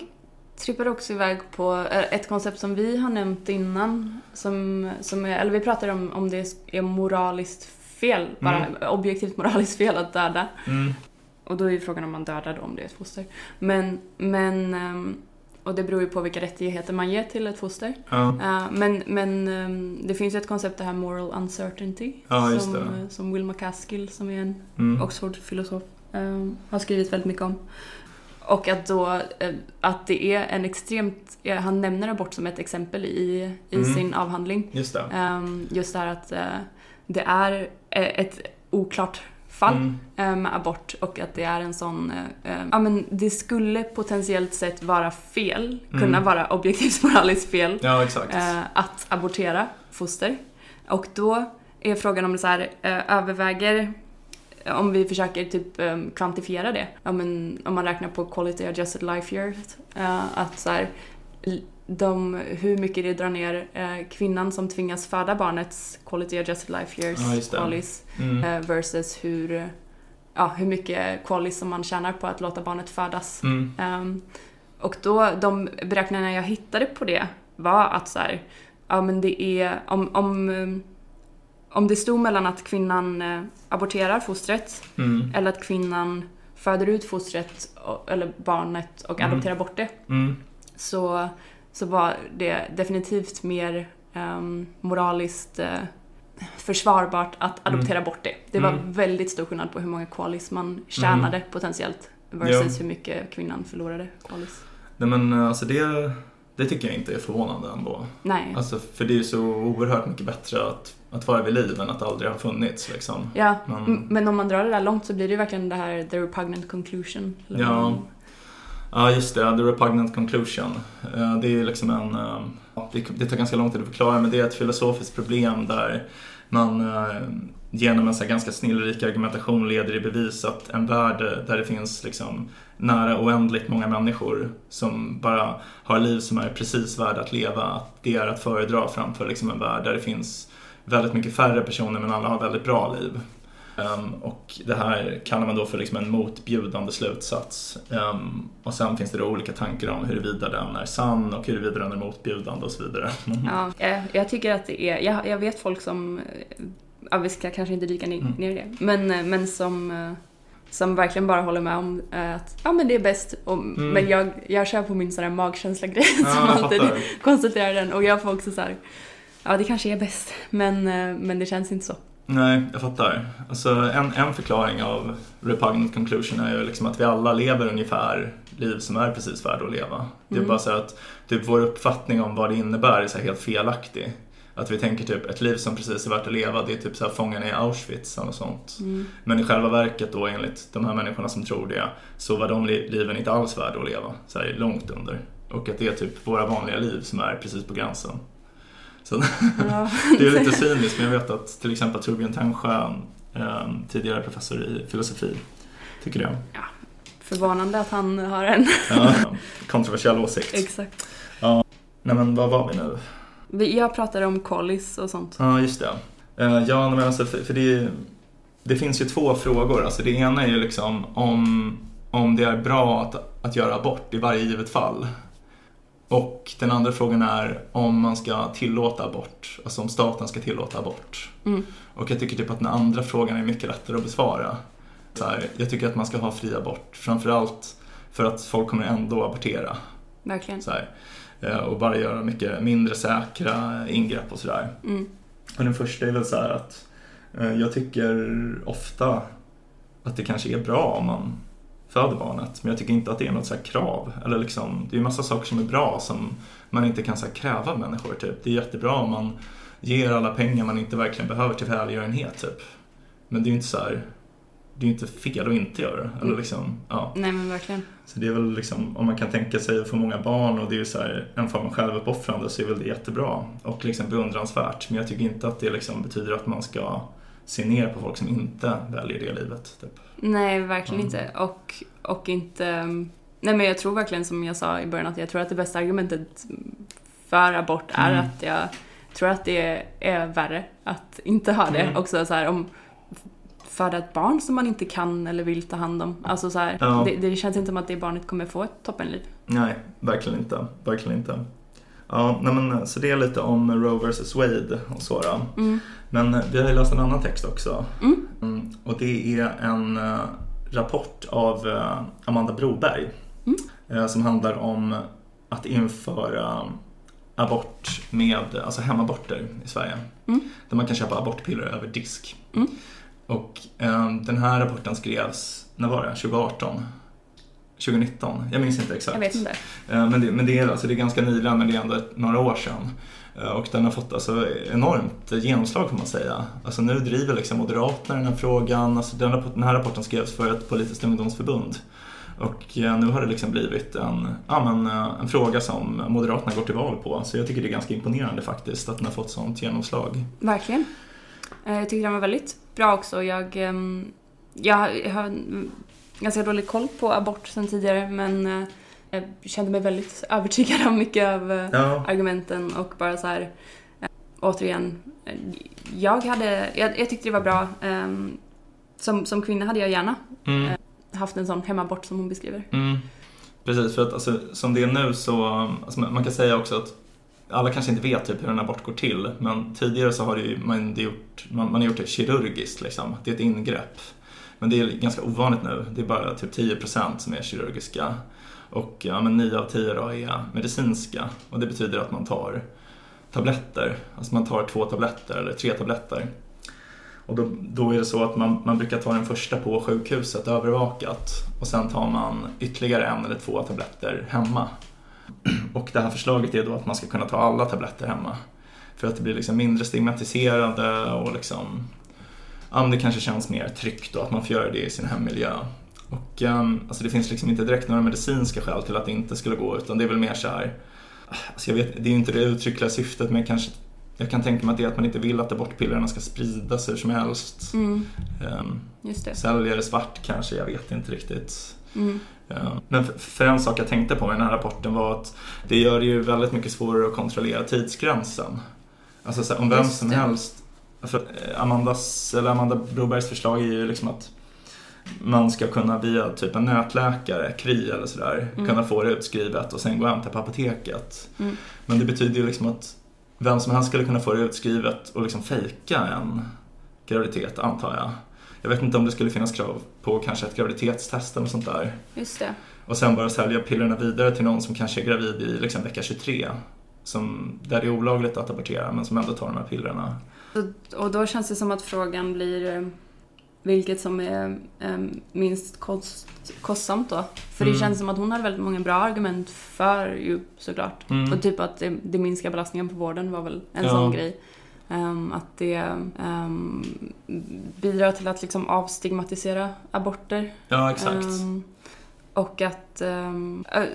trippade också iväg på eh, ett koncept som vi har nämnt innan. Som, som är, eller vi pratade om om det är moraliskt fel, bara Mm. objektivt moraliskt fel att döda. Mm, Och då är ju frågan om man dödar då om det är ett foster. Men, men, ehm, och det beror ju på vilka rättigheter man ger till ett foster. Ja, Eh, men men ehm, det finns ju ett koncept, det här moral uncertainty, Ja, som, eh, som Will McCaskill, som är en mm. Oxford-filosof, ehm, har skrivit väldigt mycket om. Och att då, eh, att det är en extremt, han nämner abort som ett exempel i, i Mm. sin avhandling. Just det. Ehm, just det här att eh, det är eh, ett oklart fall Mm. med abort och att det är en sån, ja men det skulle potentiellt sett vara fel, kunna Mm. vara objektivt moraliskt fel Ja, att abortera foster. Och då är frågan om det så här, överväger om vi försöker typ eh, kvantifiera det, ja, men, om man räknar på quality adjusted life years, eh, att så här, de, hur mycket det drar ner eh, kvinnan som tvingas föda barnets quality adjusted life years, Ja, qualis, Mm. eh, versus hur, ja, hur mycket qualis som man tjänar på att låta barnet födas. Mm. Ehm, och då, de beräkningarna jag hittade på det var att så här, ja men det är, om, om, om det stod mellan att kvinnan eh, aborterar fostret Mm. eller att kvinnan föder ut fostret eller barnet och Mm. adopterar bort det Mm. så, så var det definitivt mer um, moraliskt eh, försvarbart att adoptera bort det. Det var Mm. väldigt stor skillnad på hur många qualis man tjänade potentiellt versus hur mycket kvinnan förlorade qualis. Nej men alltså det, det tycker jag inte är förvånande ändå. Nej. Alltså för det är ju så oerhört mycket bättre att, att vara vid liv än att aldrig ha funnits liksom. Ja, Men- men om man drar det där långt så blir det ju verkligen det här the repugnant conclusion. Ja. Ja just det, the repugnant conclusion. Eh, Det är liksom en, eh, det tar ganska lång tid att förklara men det är ett filosofiskt problem där man eh, genom en så här ganska snillrik argumentation leder i bevis att en värld där det finns liksom nära oändligt många människor som bara har liv som är precis värda att leva, att det är att föredra framför liksom en värld där det finns väldigt mycket färre personer men alla har väldigt bra liv. Um, och det här kallar man då för liksom en motbjudande slutsats. Um, och sen finns det då olika tankar om huruvida den är sann och huruvida den är motbjudande och så vidare. Ja, eh, jag, tycker att det är, jag, jag vet folk som, ja vi ska kanske inte dyka ner, Mm. ner i det, men, eh, men som, eh, som verkligen bara håller med om eh, att ja men det är bäst. Och, Men jag, jag kör på min sån magkänsla-grej [laughs] Mm. Ja, som alltid fattar. konsulterar den och jag får också så här, ja det kanske är bäst, men, men det känns inte så. Nej, jag fattar. Alltså, en, en förklaring av repugnant conclusion är ju liksom att vi alla lever ungefär liv som är precis värda att leva. Det är Mm. bara så att typ, vår uppfattning om vad det innebär är så helt felaktig. Att vi tänker typ ett liv som precis är värt att leva, det är typ så här fångarna i Auschwitz eller sånt. Mm. Men i själva verket då enligt de här människorna som tror det så var de li- liven inte alls värda att leva, så här långt under. Och att det är typ våra vanliga liv som är precis på gränsen. Så [laughs] Ja. det är lite cyniskt men jag vet att till exempel Torbjörn Tännsjö, eh, tidigare professor i filosofi, tycker det. Förvånande att han har en. Ja, kontroversiell åsikt. [laughs] Exakt. Nej men vad var vi nu? Jag pratade om kollis och sånt. Ja, just det. Eh, Ja, men alltså, för, för det, det finns ju två frågor. Alltså, det ena är ju liksom om, om det är bra att, att göra abort i varje givet fall. Och den andra frågan är om man ska tillåta abort, alltså om staten ska tillåta abort. Mm. Och jag tycker typ att den andra frågan är mycket lättare att besvara. Så här, jag tycker att man ska ha fri abort, framförallt för att folk kommer ändå abortera. Verkligen. Så här, och bara göra mycket mindre säkra ingrepp och sådär. Mm. Och den första är väl så här att eh, jag tycker ofta att det kanske är bra om man föder barnet. Men jag tycker inte att det är något så krav. Eller liksom, det är ju massa saker som är bra som man inte kan så kräva av människor. Typ. Det är jättebra om man ger alla pengar man inte verkligen behöver till välgörenhet. Typ. Men det är ju inte så här, det är ju inte fel att inte göra det. Eller Mm. liksom, ja. Nej men verkligen. Så det är väl liksom, om man kan tänka sig att få många barn och det är ju så här en form av självuppoffrande så är väl det jättebra och liksom beundransvärt. Men jag tycker inte att det liksom betyder att man ska se ner på folk som inte väljer det livet. Typ. Nej, verkligen Mm. inte. Och, och inte... Nej men jag tror verkligen som jag sa i början att jag tror att det bästa argumentet för abort är Mm. att jag tror att det är värre att inte ha det. Mm. Också så här om föda ett barn som man inte kan eller vill ta hand om. Alltså så här, Ja. det, det känns inte som att det barnet kommer få ett toppenliv. Nej, verkligen inte. Verkligen inte. Ja, nej men, så det är lite om Roe vs Wade och så då. Mm. Men eh, vi har ju läst en annan text också. Mm. Mm, och det är en eh, rapport av eh, Amanda Broberg. Mm. som handlar om att införa abort med, alltså hemaborter i Sverige. Mm. Där man kan köpa abortpiller över disk. Och eh, den här rapporten skrevs, när var det? 2018? 2019? Jag minns inte exakt. Jag vet inte. Eh, Men det, men det, är, alltså det är ganska nyligen, men det är ändå några år sedan. Eh, Och den har fått alltså enormt genomslag får man säga. Alltså nu driver liksom Moderaterna den här frågan. Alltså den, rapport- den här rapporten skrevs för ett politiskt ungdomsförbund. Och eh, nu har det liksom blivit en, ja, men, eh, en fråga som Moderaterna går till val på. Så jag tycker det är ganska imponerande faktiskt att den har fått sånt genomslag. Verkligen. Eh, Jag tycker den var väldigt bra också. Jag, ehm, jag har ganska dålig koll på abort sen tidigare men eh, jag kände mig väldigt [laughs] övertygad av mycket av eh, Ja, argumenten och bara så här återigen, jag hade, jag, jag tyckte det var bra. ehm, som, som kvinna hade jag gärna mm. haft en sån hemabort som hon beskriver. Mm. Precis, för att alltså, som det är nu så, alltså, man kan säga också att alla kanske inte vet typ hur en abort går till, men tidigare så har det ju, man, det gjort, man, man har gjort det kirurgiskt liksom. Det är ett ingrepp. Men det är ganska ovanligt nu, det är bara typ 10% som är kirurgiska. Och ja, men 9 av 10 då är medicinska och det betyder att man tar tabletter, alltså man tar två tabletter eller tre tabletter. Och då, då är det så att man, man brukar ta den första på sjukhuset övervakat och sen tar man ytterligare en eller två tabletter hemma. Och det här förslaget är då att man ska kunna ta alla tabletter hemma. För att det blir liksom mindre stigmatiserande och liksom, ja, det kanske känns mer tryggt då att man får göra det i sin hemmiljö. Och um, alltså det finns liksom inte direkt några medicinska skäl till att det inte skulle gå utan det är väl mer så här, alltså jag vet, det är ju inte det uttryckliga syftet men kanske jag kan tänka mig att det är att man inte vill att abortpillerna ska spridas hur som helst. Mm, Um, just det. sälja det svart kanske, jag vet inte riktigt. Mm. Men för- en sak jag tänkte på med den här rapporten var att det gör det ju väldigt mycket svårare att kontrollera tidsgränsen. Alltså så här, om vem som helst, för eh, Amandas, eller Amanda Brobergs förslag är ju liksom att man ska kunna via typ en nätläkare, Kry eller sådär, Mm. kunna få det utskrivet och sen gå och hämta på apoteket. mm, Men det betyder ju liksom att vem som helst skulle kunna få det utskrivet och liksom fejka en graviditet, antar jag. Jag vet inte om det skulle finnas krav på kanske ett graviditetstest eller sånt där. just det. Och sen bara sälja pillerna vidare till någon som kanske är gravid i liksom vecka 23. Som, där det är olagligt att abortera men som ändå tar de här pillerna. Och, då känns det som att frågan blir eh, vilket som är eh, minst kost, kostsamt då. För det Mm. känns som att hon hade väldigt många bra argument för ju såklart. Mm. Och typ att det, det minskar belastningen på vården var väl en Ja. sån grej. Ehm, att det ehm, bidrar till att liksom avstigmatisera aborter. Ja, exakt. Ehm, och att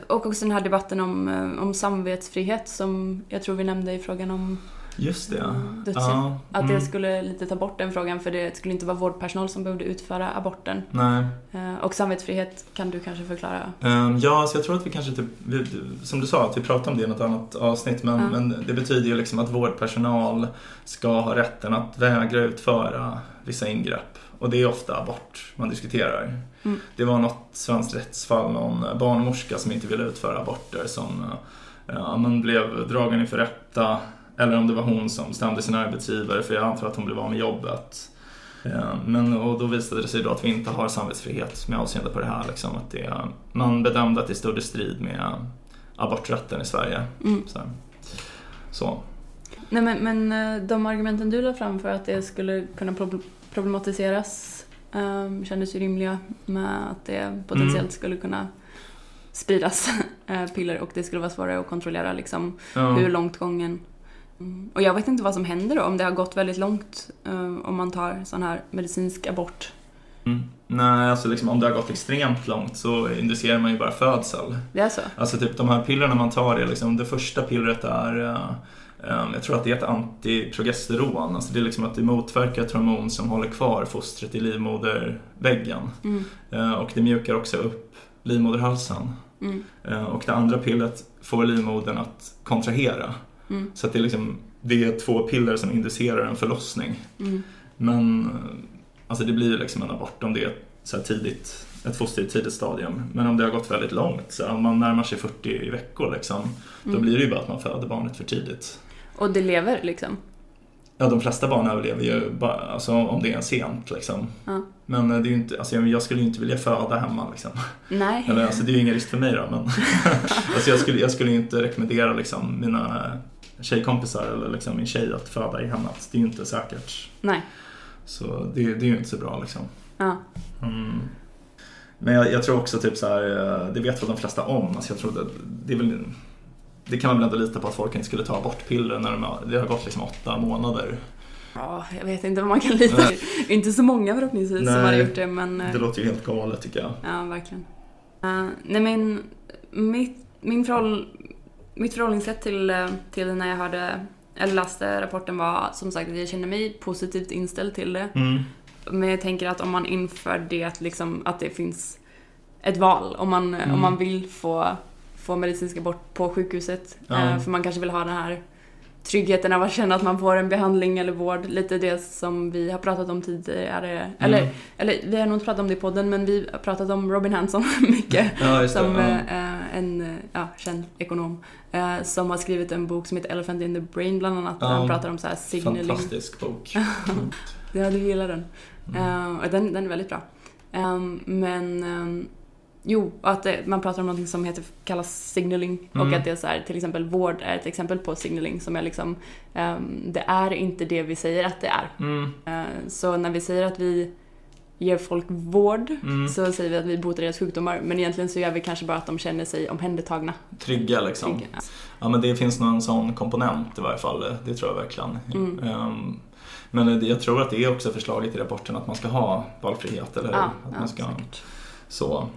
och också den här debatten om, eh, om samvetsfrihet som jag tror vi nämnde i frågan om Just det. mm, dödshjälp. Ja, Att mm. det skulle lite ta bort den frågan för det skulle inte vara vårdpersonal som behövde utföra aborten. Nej. Eh, Och samvetsfrihet kan du kanske förklara? Ehm, ja, så jag tror att vi kanske typ, som du sa, att vi pratade om det i något annat avsnitt. Men, Ja. men det betyder ju liksom att vårdpersonal ska ha rätten att vägra utföra vissa ingrepp. Och det är ofta abort man diskuterar. Mm. Det var något svenskt rättsfall, någon barnmorska som inte ville utföra aborter som eh, ja, men blev dragen inför rätta. Eller om det var hon som stämde sin arbetsgivare för jag antar att hon blev av med jobbet. Eh, Men, och då visade det sig då att vi inte har samvetsfrihet med avseende på det här. Liksom, att det, man bedömde att det stod i strid med aborträtten i Sverige. Mm. Så. så. Nej men, men eh, de argumenten du la fram för att det skulle kunna prob- problematiseras um, kändes ju rimliga med att det potentiellt Mm. skulle kunna spridas [laughs] eh, piller och det skulle vara svårare att kontrollera liksom Ja. hur långt gången Mm. Och jag vet inte vad som händer då om det har gått väldigt långt eh, om man tar sån här medicinsk abort. Mm. Nej, alltså liksom, om det har gått extremt långt så inducerar man ju bara födsel. Det är så? Alltså typ de här pillerna man tar är liksom, det första pillret är eh, eh, jag tror att det är ett antiprogesteron. Alltså det är liksom att det motverkar ett hormon som håller kvar fostret i livmoderväggen. Mm. Eh, Och det mjukar också upp livmoderhalsen. Mm. Eh, Och det andra pillret får livmodern att kontrahera. Mm. Så det är, liksom, det är två piller som inducerar en förlossning. Mm. Men eh, alltså det blir ju liksom en abort om det är så tidigt, ett foster i ett tidigt stadium. Men om det har gått väldigt långt, så om man närmar sig 40 veckor liksom, då Mm. blir det ju bara att man föder barnet för tidigt. Och det lever liksom? Ja, de flesta barn överlever ju bara, alltså, om det är sent liksom. Ja. Men eh, det är ju inte, alltså, jag- skulle ju inte vilja föda hemma liksom. Nej. Eller, alltså, det är ju ingen risk för mig då, men [laughs] [laughs] alltså, jag, skulle, jag skulle ju inte rekommendera liksom, mina tjejkompisar eller liksom, min tjej att föda i hemmet. Det är ju inte säkert. Nej. Så det, det är ju inte så bra liksom. Ja. Mm. Men jag, jag tror också typ så här, eh, det vet väl de flesta om. Alltså jag tror det, det väl, det kan man väl ändå lita på att folk inte skulle ta abortpiller när de det har gått liksom åtta månader. ja, jag vet inte vad man kan lita på. Inte så många förhoppningsvis som Nej. har gjort det, men... eh, Det låter ju helt galet tycker jag. Ja, verkligen. Uh, nej men, mitt, min förhåll, mitt förhållningssätt till, till när jag hörde, eller läste rapporten var som sagt att jag kände mig positivt inställd till det. Mm. Men jag tänker att om man inför det att, liksom, att det finns ett val, om man, Mm. om man vill få, få medicinsk abort på sjukhuset, eh, för man kanske vill ha den här tryggheten av att känna att man får en behandling eller vård, lite det som vi har pratat om tidigare, eller, Mm. eller vi har nog inte pratat om det i podden, men vi har pratat om Robin Hanson [laughs] mycket. Ja. Som ja. eh, en ja, känd ekonom eh, som har skrivit en bok som heter Elephant in the Brain bland annat. Där han pratar om så här signaling. Fantastisk bok. [laughs] Ja, du gillar den. Mm. Eh, den, den är väldigt bra. Ehm, men ehm, jo, att man pratar om något som heter, kallas signaling och Mm. att det är så här, till exempel vård är ett exempel på signaling som är liksom, ehm, det är inte det vi säger att det är. Mm. Eh, så när vi säger att vi ger folk vård Mm. så säger vi att vi botar deras sjukdomar men egentligen så gör vi kanske bara att de känner sig omhändertagna. Trygga liksom. Trygga. Ja men det finns någon sån komponent i varje fall, det tror jag verkligen. Ehm, men jag tror att det är också förslaget i rapporten att man ska ha valfrihet, eller? Ja, att ja, man ska, säkert. så.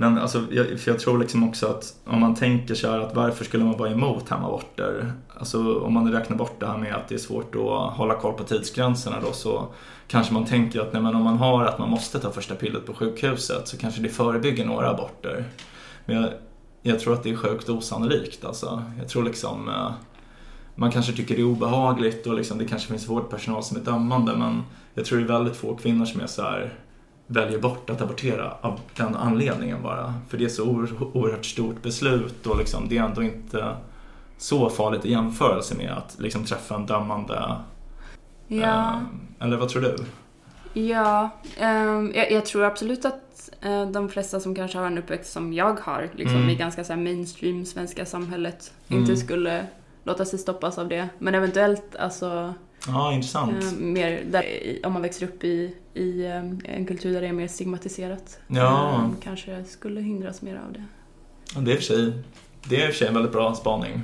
Men alltså, jag, för jag tror liksom också att om man tänker så här att varför skulle man vara emot hemaborter? Alltså om man räknar bort det här med att det är svårt att hålla koll på tidsgränserna då så kanske man tänker att nej, men om man har att man måste ta första pillret på sjukhuset så kanske det förebygger några aborter. Men jag, jag tror att det är sjukt osannolikt alltså. Jag tror liksom eh, man kanske tycker det är obehagligt och liksom, det kanske finns vårdpersonal som är dömande men jag tror det är väldigt få kvinnor som är så här väljer bort att abortera av den anledningen bara. För det är så oer- oerhört stort beslut och liksom, det är ändå inte så farligt i jämförelse med att liksom, träffa en dömande. Ja, eh, eller vad tror du? ja ehm, jag, jag tror absolut att eh, de flesta som kanske har en uppväxt som jag har, liksom Mm. i ganska så mainstream svenska samhället, Mm. inte skulle låta sig stoppas av det. Men eventuellt alltså Ja, intressant. eh, mer där, om man växer upp i, i eh, en kultur där det är mer stigmatiserat. Ja. eh, kanske skulle hindras mer av det. Ja, Det är för sig, det är för sig en väldigt bra spaning.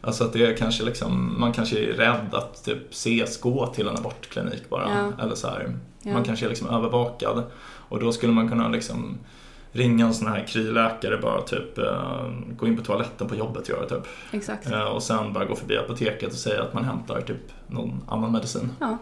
Alltså att det är kanske liksom, man kanske är rädd att typ ses gå till en abortklinik bara. Ja. Eller så här. Man kanske är liksom övervakad. Och då skulle man kunna liksom ringa en sån här kryläkare bara typ eh, gå in på toaletten på jobbet gör typ. Exakt. Eh, och sen bara gå förbi apoteket och säga att man hämtar typ någon annan medicin. Ja.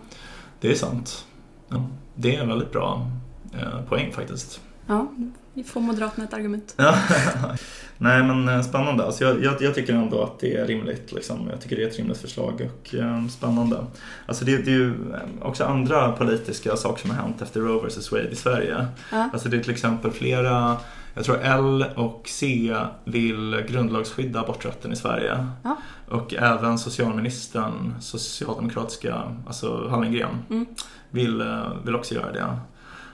Det är sant. Ja, det är en väldigt bra eh, poäng faktiskt. Ja, vi får Moderaterna ett argument. [laughs] Nej men eh, spännande. Alltså jag, jag, jag tycker ändå att det är rimligt. Liksom. Jag tycker det är ett rimligt förslag och eh, spännande. Alltså det, det är ju eh, också andra politiska saker som har hänt efter Roe vs Wade i Sverige. Ja. Alltså det är till exempel flera, jag tror L och C vill grundlagsskydda aborträtten i Sverige. Ja. Och även socialministern, socialdemokratiska, alltså Hallengren, Mm. vill, eh, vill också göra det.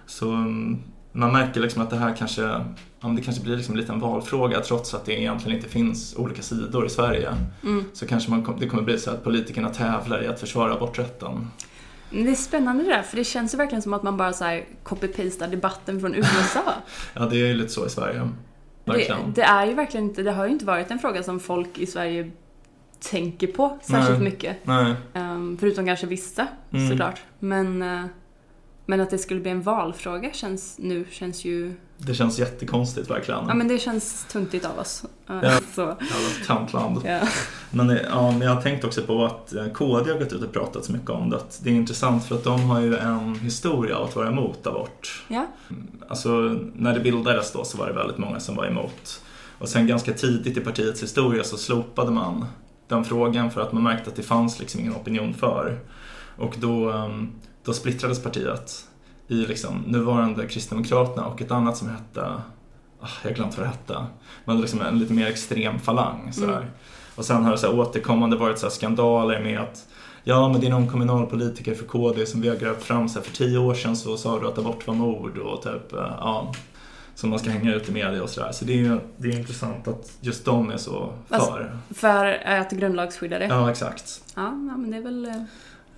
Så mm, man märker liksom att det här kanske, ja, det kanske blir liksom en liten valfråga trots att det egentligen inte finns olika sidor i Sverige. Mm. Så kanske man, det kommer bli så att politikerna tävlar i att försvara aborträtten. Det är spännande det där, för det känns ju verkligen som att man bara så här copy-pastar debatten från USA. [laughs] Ja, det är ju lite så i Sverige. det, Verkligen. det är ju verkligen inte, det har ju inte varit en fråga som folk i Sverige tänker på särskilt Nej. mycket. Nej. Ehm, förutom kanske vissa, Mm. såklart. Men, eh, men att det skulle bli en valfråga känns nu, känns ju... Det känns jättekonstigt verkligen. Ja men det känns tuntigt av oss. Ja. Så, Jävla tantland. ja. Men, eh, ja, men jag har tänkt också på att eh, KD har gått ut och pratat så mycket om det. Att det är intressant för att de har ju en historia av att vara emot abort. ja. Alltså när det bildades då så var det väldigt många som var emot. Och sen ganska tidigt i partiets historia så slopade man den frågan för att man märkte att det fanns liksom ingen opinion för. Och då, ehm, då splittrades partiet i liksom nuvarande Kristdemokraterna och ett annat som hette, ah, jag har glömt vad det hette, men liksom en lite mer extrem falang. Sådär. Mm. Och sen har det så här återkommande varit så här skandaler med att ja men det är någon kommunalpolitiker för KD som vi har grävt fram så här, för tio år sedan så sa du att abort var mord och typ, eh, ja. Som man ska hänga ut i media och sådär. Så det är ju det är intressant att just de är så för. För att grundlagsskydda det. Ja, exakt. ja men det är väl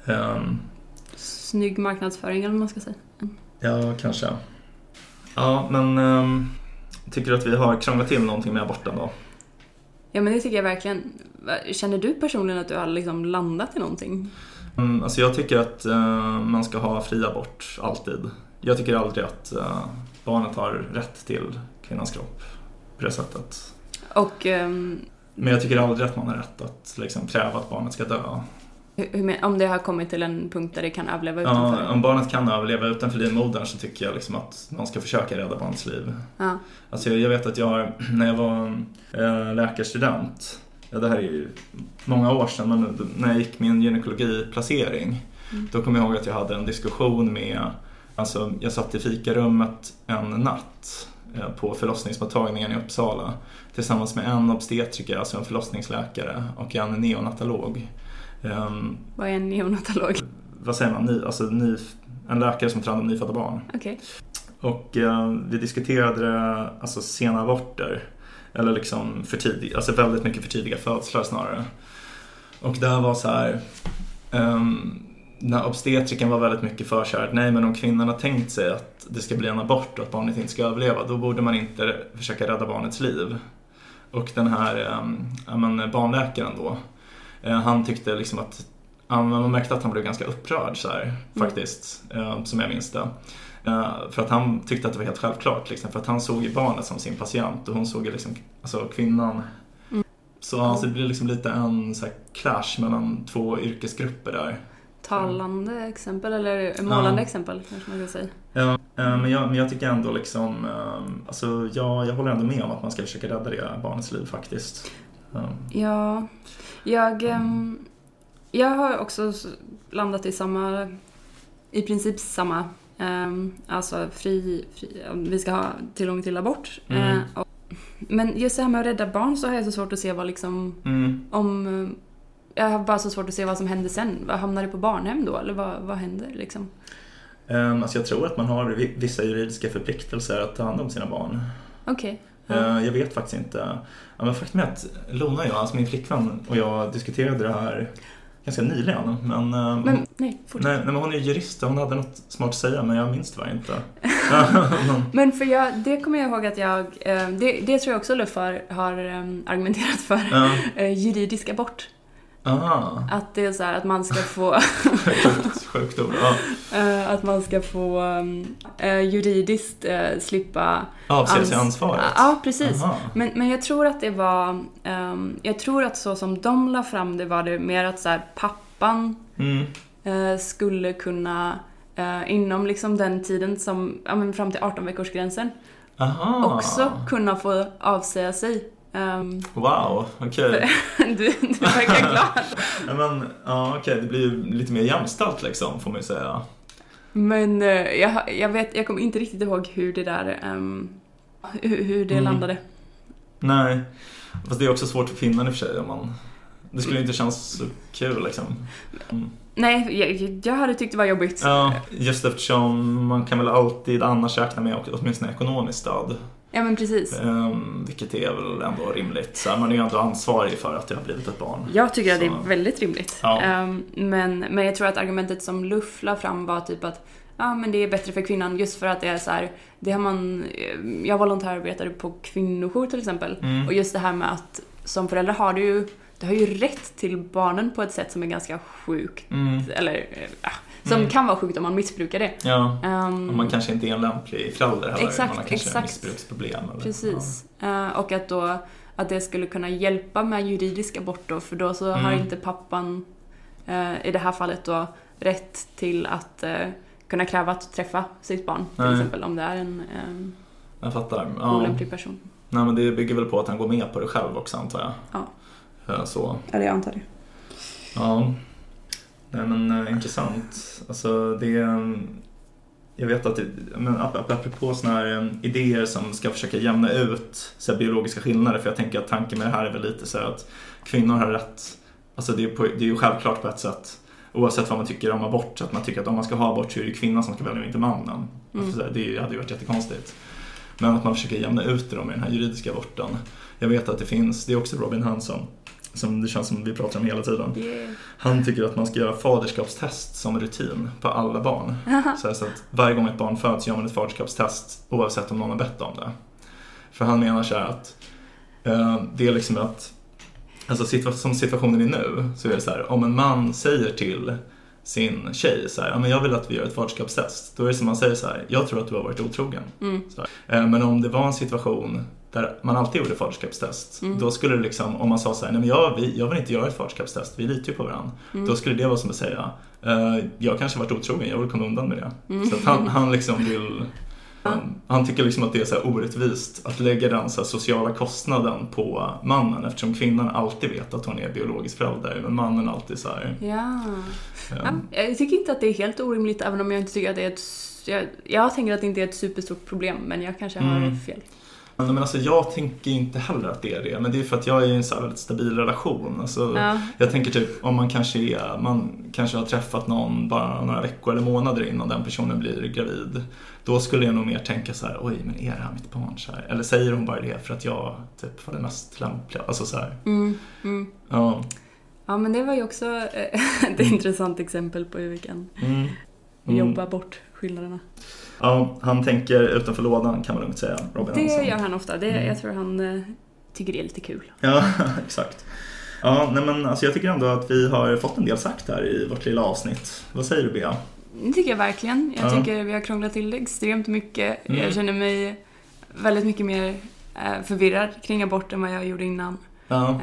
Ehm, snygg marknadsföring eller vad man ska säga. ja, kanske. Ja, men um, tycker du att vi har krånglat till någonting med aborten då? Ja men det tycker jag verkligen. Känner du personligen att du har liksom landat i någonting? Mm, alltså jag tycker att eh, man ska ha fri abort, alltid. Jag tycker aldrig att eh, barnet har rätt till kvinnans kropp på det sättet. Och ehm, Men jag tycker aldrig att man har rätt att liksom, kräva att barnet ska dö. Hur, om det har kommit till en punkt där det kan överleva utanför? Ja, om barnet kan överleva utanför livmodern så tycker jag liksom att man ska försöka rädda barnets liv. Ja. Alltså jag, jag vet att jag, [clears throat] när jag var eh, läkarstudent, ja, det här är ju många år sedan, men när jag gick min gynekologiplacering, Mm. då kommer jag ihåg att jag hade en diskussion med, alltså jag satt i fikarummet en natt eh, på förlossningsmottagningen i Uppsala tillsammans med en obstetriker, alltså en förlossningsläkare, och en neonatolog. Ehm, Vad är en neonatolog? vad säger man, ny, alltså ny, en läkare som tar hand om nyfödda barn. Okej. Och eh, vi diskuterade alltså sena aborter. Eller liksom för tidig, alltså väldigt mycket för tidiga födslar snarare. Och där var så här. Um, när obstetriken var väldigt mycket för att nej men om kvinnan har tänkt sig att det ska bli en abort och att barnet inte ska överleva, då borde man inte försöka rädda barnets liv. Och den här um, ja, barnläkaren då, han tyckte liksom att man märkte att han blev ganska upprörd så här, faktiskt, eh, som jag minns det. Eh, för att han tyckte att det var helt självklart, liksom, för att han såg ju barnet som sin patient och hon såg ju liksom, alltså kvinnan. Mm. Så alltså, det blir liksom lite en så här, clash mellan två yrkesgrupper där. Talande exempel eller målande Ja. exempel kanske man ska säga. Ja, eh, men, jag, men jag tycker ändå liksom, eh, alltså jag, jag håller ändå med om att man ska försöka rädda det barnets liv faktiskt. Eh, Ja, jag, ehm, jag har också landat i samma, i princip samma, um, alltså fri, fri, vi ska ha tillgång till abort. Mm. Eh, men just det här med att rädda barn så har jag så svårt att se vad liksom, Mm. om, eh, jag har bara så svårt att se vad som händer sen. Hamnar det på barnhem då eller vad, vad händer liksom? Um, alltså jag tror att man har vi- vissa juridiska förpliktelser att ta hand om sina barn. Okej. Eh, Jag vet faktiskt inte. Ja, men faktum är att Lona och jag, alltså min flickvän och jag diskuterade det här ganska nyligen. Men, eh, Men nej, fortsätt. nej, nej, men hon är jurist och hon hade något smart att säga men jag minns tyvärr inte. [laughs] men, för jag, det kommer jag ihåg att jag, eh, det, det tror jag också Luff har, har eh, argumenterat för. ja. [laughs] Juridisk abort. Aha, Att det är så här att man ska få, sjukt, sjukt ord. Ja. [laughs] eh, att man ska få eh, juridiskt eh, slippa... Avse ans- sig ansvaret. Ja, precis. Aha. Men, men jag tror att det var, ehm, jag tror att så som de la fram det var det mer att så här, pappan Mm. eh, skulle kunna inom liksom den tiden som, ja men fram till 18 veckorsgränsen Aha. också kunna få avsäga sig. Ehm, Wow, okej. [laughs] du, du verkar glad. Ja, [laughs] men, ja, okej, det blir ju lite mer jämställt liksom, får man ju säga. Men eh, jag, jag vet, jag kommer inte riktigt ihåg hur det där, ehm, hur, hur det Mm. landade. Nej, fast det är också svårt för kvinnan i och för sig om man... Det skulle ju inte kännas så kul liksom. Mm. Nej, jag, jag hade tyckt det var jobbigt. Ja, just eftersom man kan väl alltid annars räkna med åtminstone ekonomiskt stöd. Ja men precis. Um, vilket är väl ändå rimligt. Så man är ju ändå ansvarig för att det har blivit ett barn. Jag tycker att det Så- är väldigt rimligt. Ja. Ehm, men, men jag tror att argumentet som Luff la fram var typ att ja, men det är bättre för kvinnan just för att det är så här, det har man, eh, jag volontärarbetade på kvinnojour till exempel. Mm. Och just det här med att som förälder har du ju, du har ju rätt till barnen på ett sätt som är ganska sjukt. Mm. Eller eh, ja, som Mm. kan vara sjukt om man missbrukar det. Ja, Ehm, och man kanske inte är en lämplig förälder heller. Exakt, man har kanske exakt. missbruksproblem. Eller, Precis. Eh, och att då att det skulle kunna hjälpa med juridisk abort då, för då så har Mm. inte pappan eh, i det här fallet då rätt till att eh, kunna kräva att träffa sitt barn, till Nej. exempel om det är en um, Ja, jag fattar. Ja. olämplig person. Nej, men det bygger väl på att han går med på det själv också antar jag. Ja. Så. Eller jag antar det. Ja. Nej men eh, intressant. Alltså det... eh, Jag vet att, det, men ap- ap- apropå sådana här eh, idéer som ska försöka jämna ut så här, biologiska skillnader, för jag tänker att tanken med det här är väl lite så att kvinnor har rätt, alltså det är, på, det är ju självklart på ett sätt, oavsett vad man tycker om abort, att man tycker att om man ska ha abort så är det kvinnan som ska välja och inte mannen. Mm. Alltså, det hade ju varit jättekonstigt. Men att man försöker jämna ut det då med den här juridiska aborten. Jag vet att det finns, det är också Robin Hansson, som det känns som vi pratar om hela tiden. Yeah. Han tycker att man ska göra faderskapstest som rutin på alla barn. [laughs] Så, att varje gång ett barn föds gör man ett faderskapstest oavsett om någon har bett om det. För han menar så här att eh, det är liksom att, alltså situa- som situationen är nu, så är det så här, om en man säger till sin tjej så här, men jag vill att vi gör ett faderskapstest. Då är det som man säger så här, jag tror att du har varit otrogen. Mm. Eh, Men om det var en situation där man alltid gjorde faderskapstest, Mm. då skulle det liksom, om man sa så här, nej men jag, vi, jag vill inte göra ett faderskapstest, vi litar ju på varandra. Mm. Då skulle det vara som att säga, eh, jag kanske varit otrogen, jag vill komma undan med det. Mm. Så att han, han liksom vill, [laughs] han, han tycker liksom att det är så här orättvist att lägga den så här sociala kostnaden på mannen eftersom kvinnan alltid vet att hon är biologisk förälder, men mannen alltid så här, Ja. eh, ja. Jag tycker inte att det är helt orimligt även om jag inte tycker att det är ett... Jag, jag tänker att det inte är ett superstort problem men jag kanske har Mm. fel. Men, alltså jag tänker inte heller att det är det, men det är för att jag är i en så här väldigt stabil relation. Alltså, Ja. Jag tänker typ om man kanske, är, man kanske har träffat någon bara några veckor eller månader innan den personen blir gravid. Då skulle jag nog mer tänka så här, oj men är det här mitt barn? Så här? Eller säger hon bara det för att jag typ var den mest lämpliga? Alltså så Mm. Mm. ja. Ja men det var ju också eh, [laughs] ett intressant exempel på hur vi kan Mm. Mm. jobba bort skillnaderna. Ja, han tänker utanför lådan kan man lugnt säga, Robin Det Hansson. gör han ofta. Det, Mm. Jag tror han eh, tycker det är lite kul. Ja, [laughs] exakt. Ja, nej men alltså jag tycker ändå att vi har fått en del sagt här i vårt lilla avsnitt. Vad säger du Bea? Det tycker jag verkligen. Jag Ja. tycker vi har krånglat till det extremt mycket. Mm. Jag känner mig väldigt mycket mer eh, förvirrad kring abort än vad jag gjorde innan. Ja,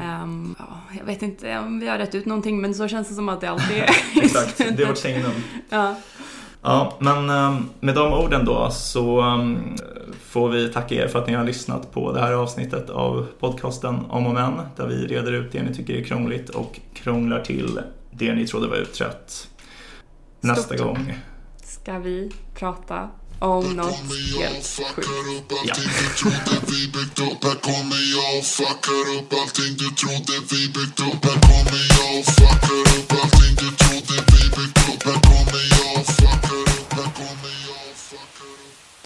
ja, jag vet inte om vi har rätt ut någonting men så känns det som att det alltid [laughs] är. exakt. Det är vårt signum. ja. Ja, men eh, med de orden då så eh, får vi tacka er för att ni har lyssnat på det här avsnittet av podcasten Om och Men där vi reder ut det ni tycker är krångligt och krånglar till det ni trodde var utrett. Nästa Stort. gång. Ska vi prata om något helt sjukt? fuckar upp allting du trodde vi byggt upp Här kommer jag fuckar upp allting du trodde vi byggt upp Här kommer jag fuckar upp allting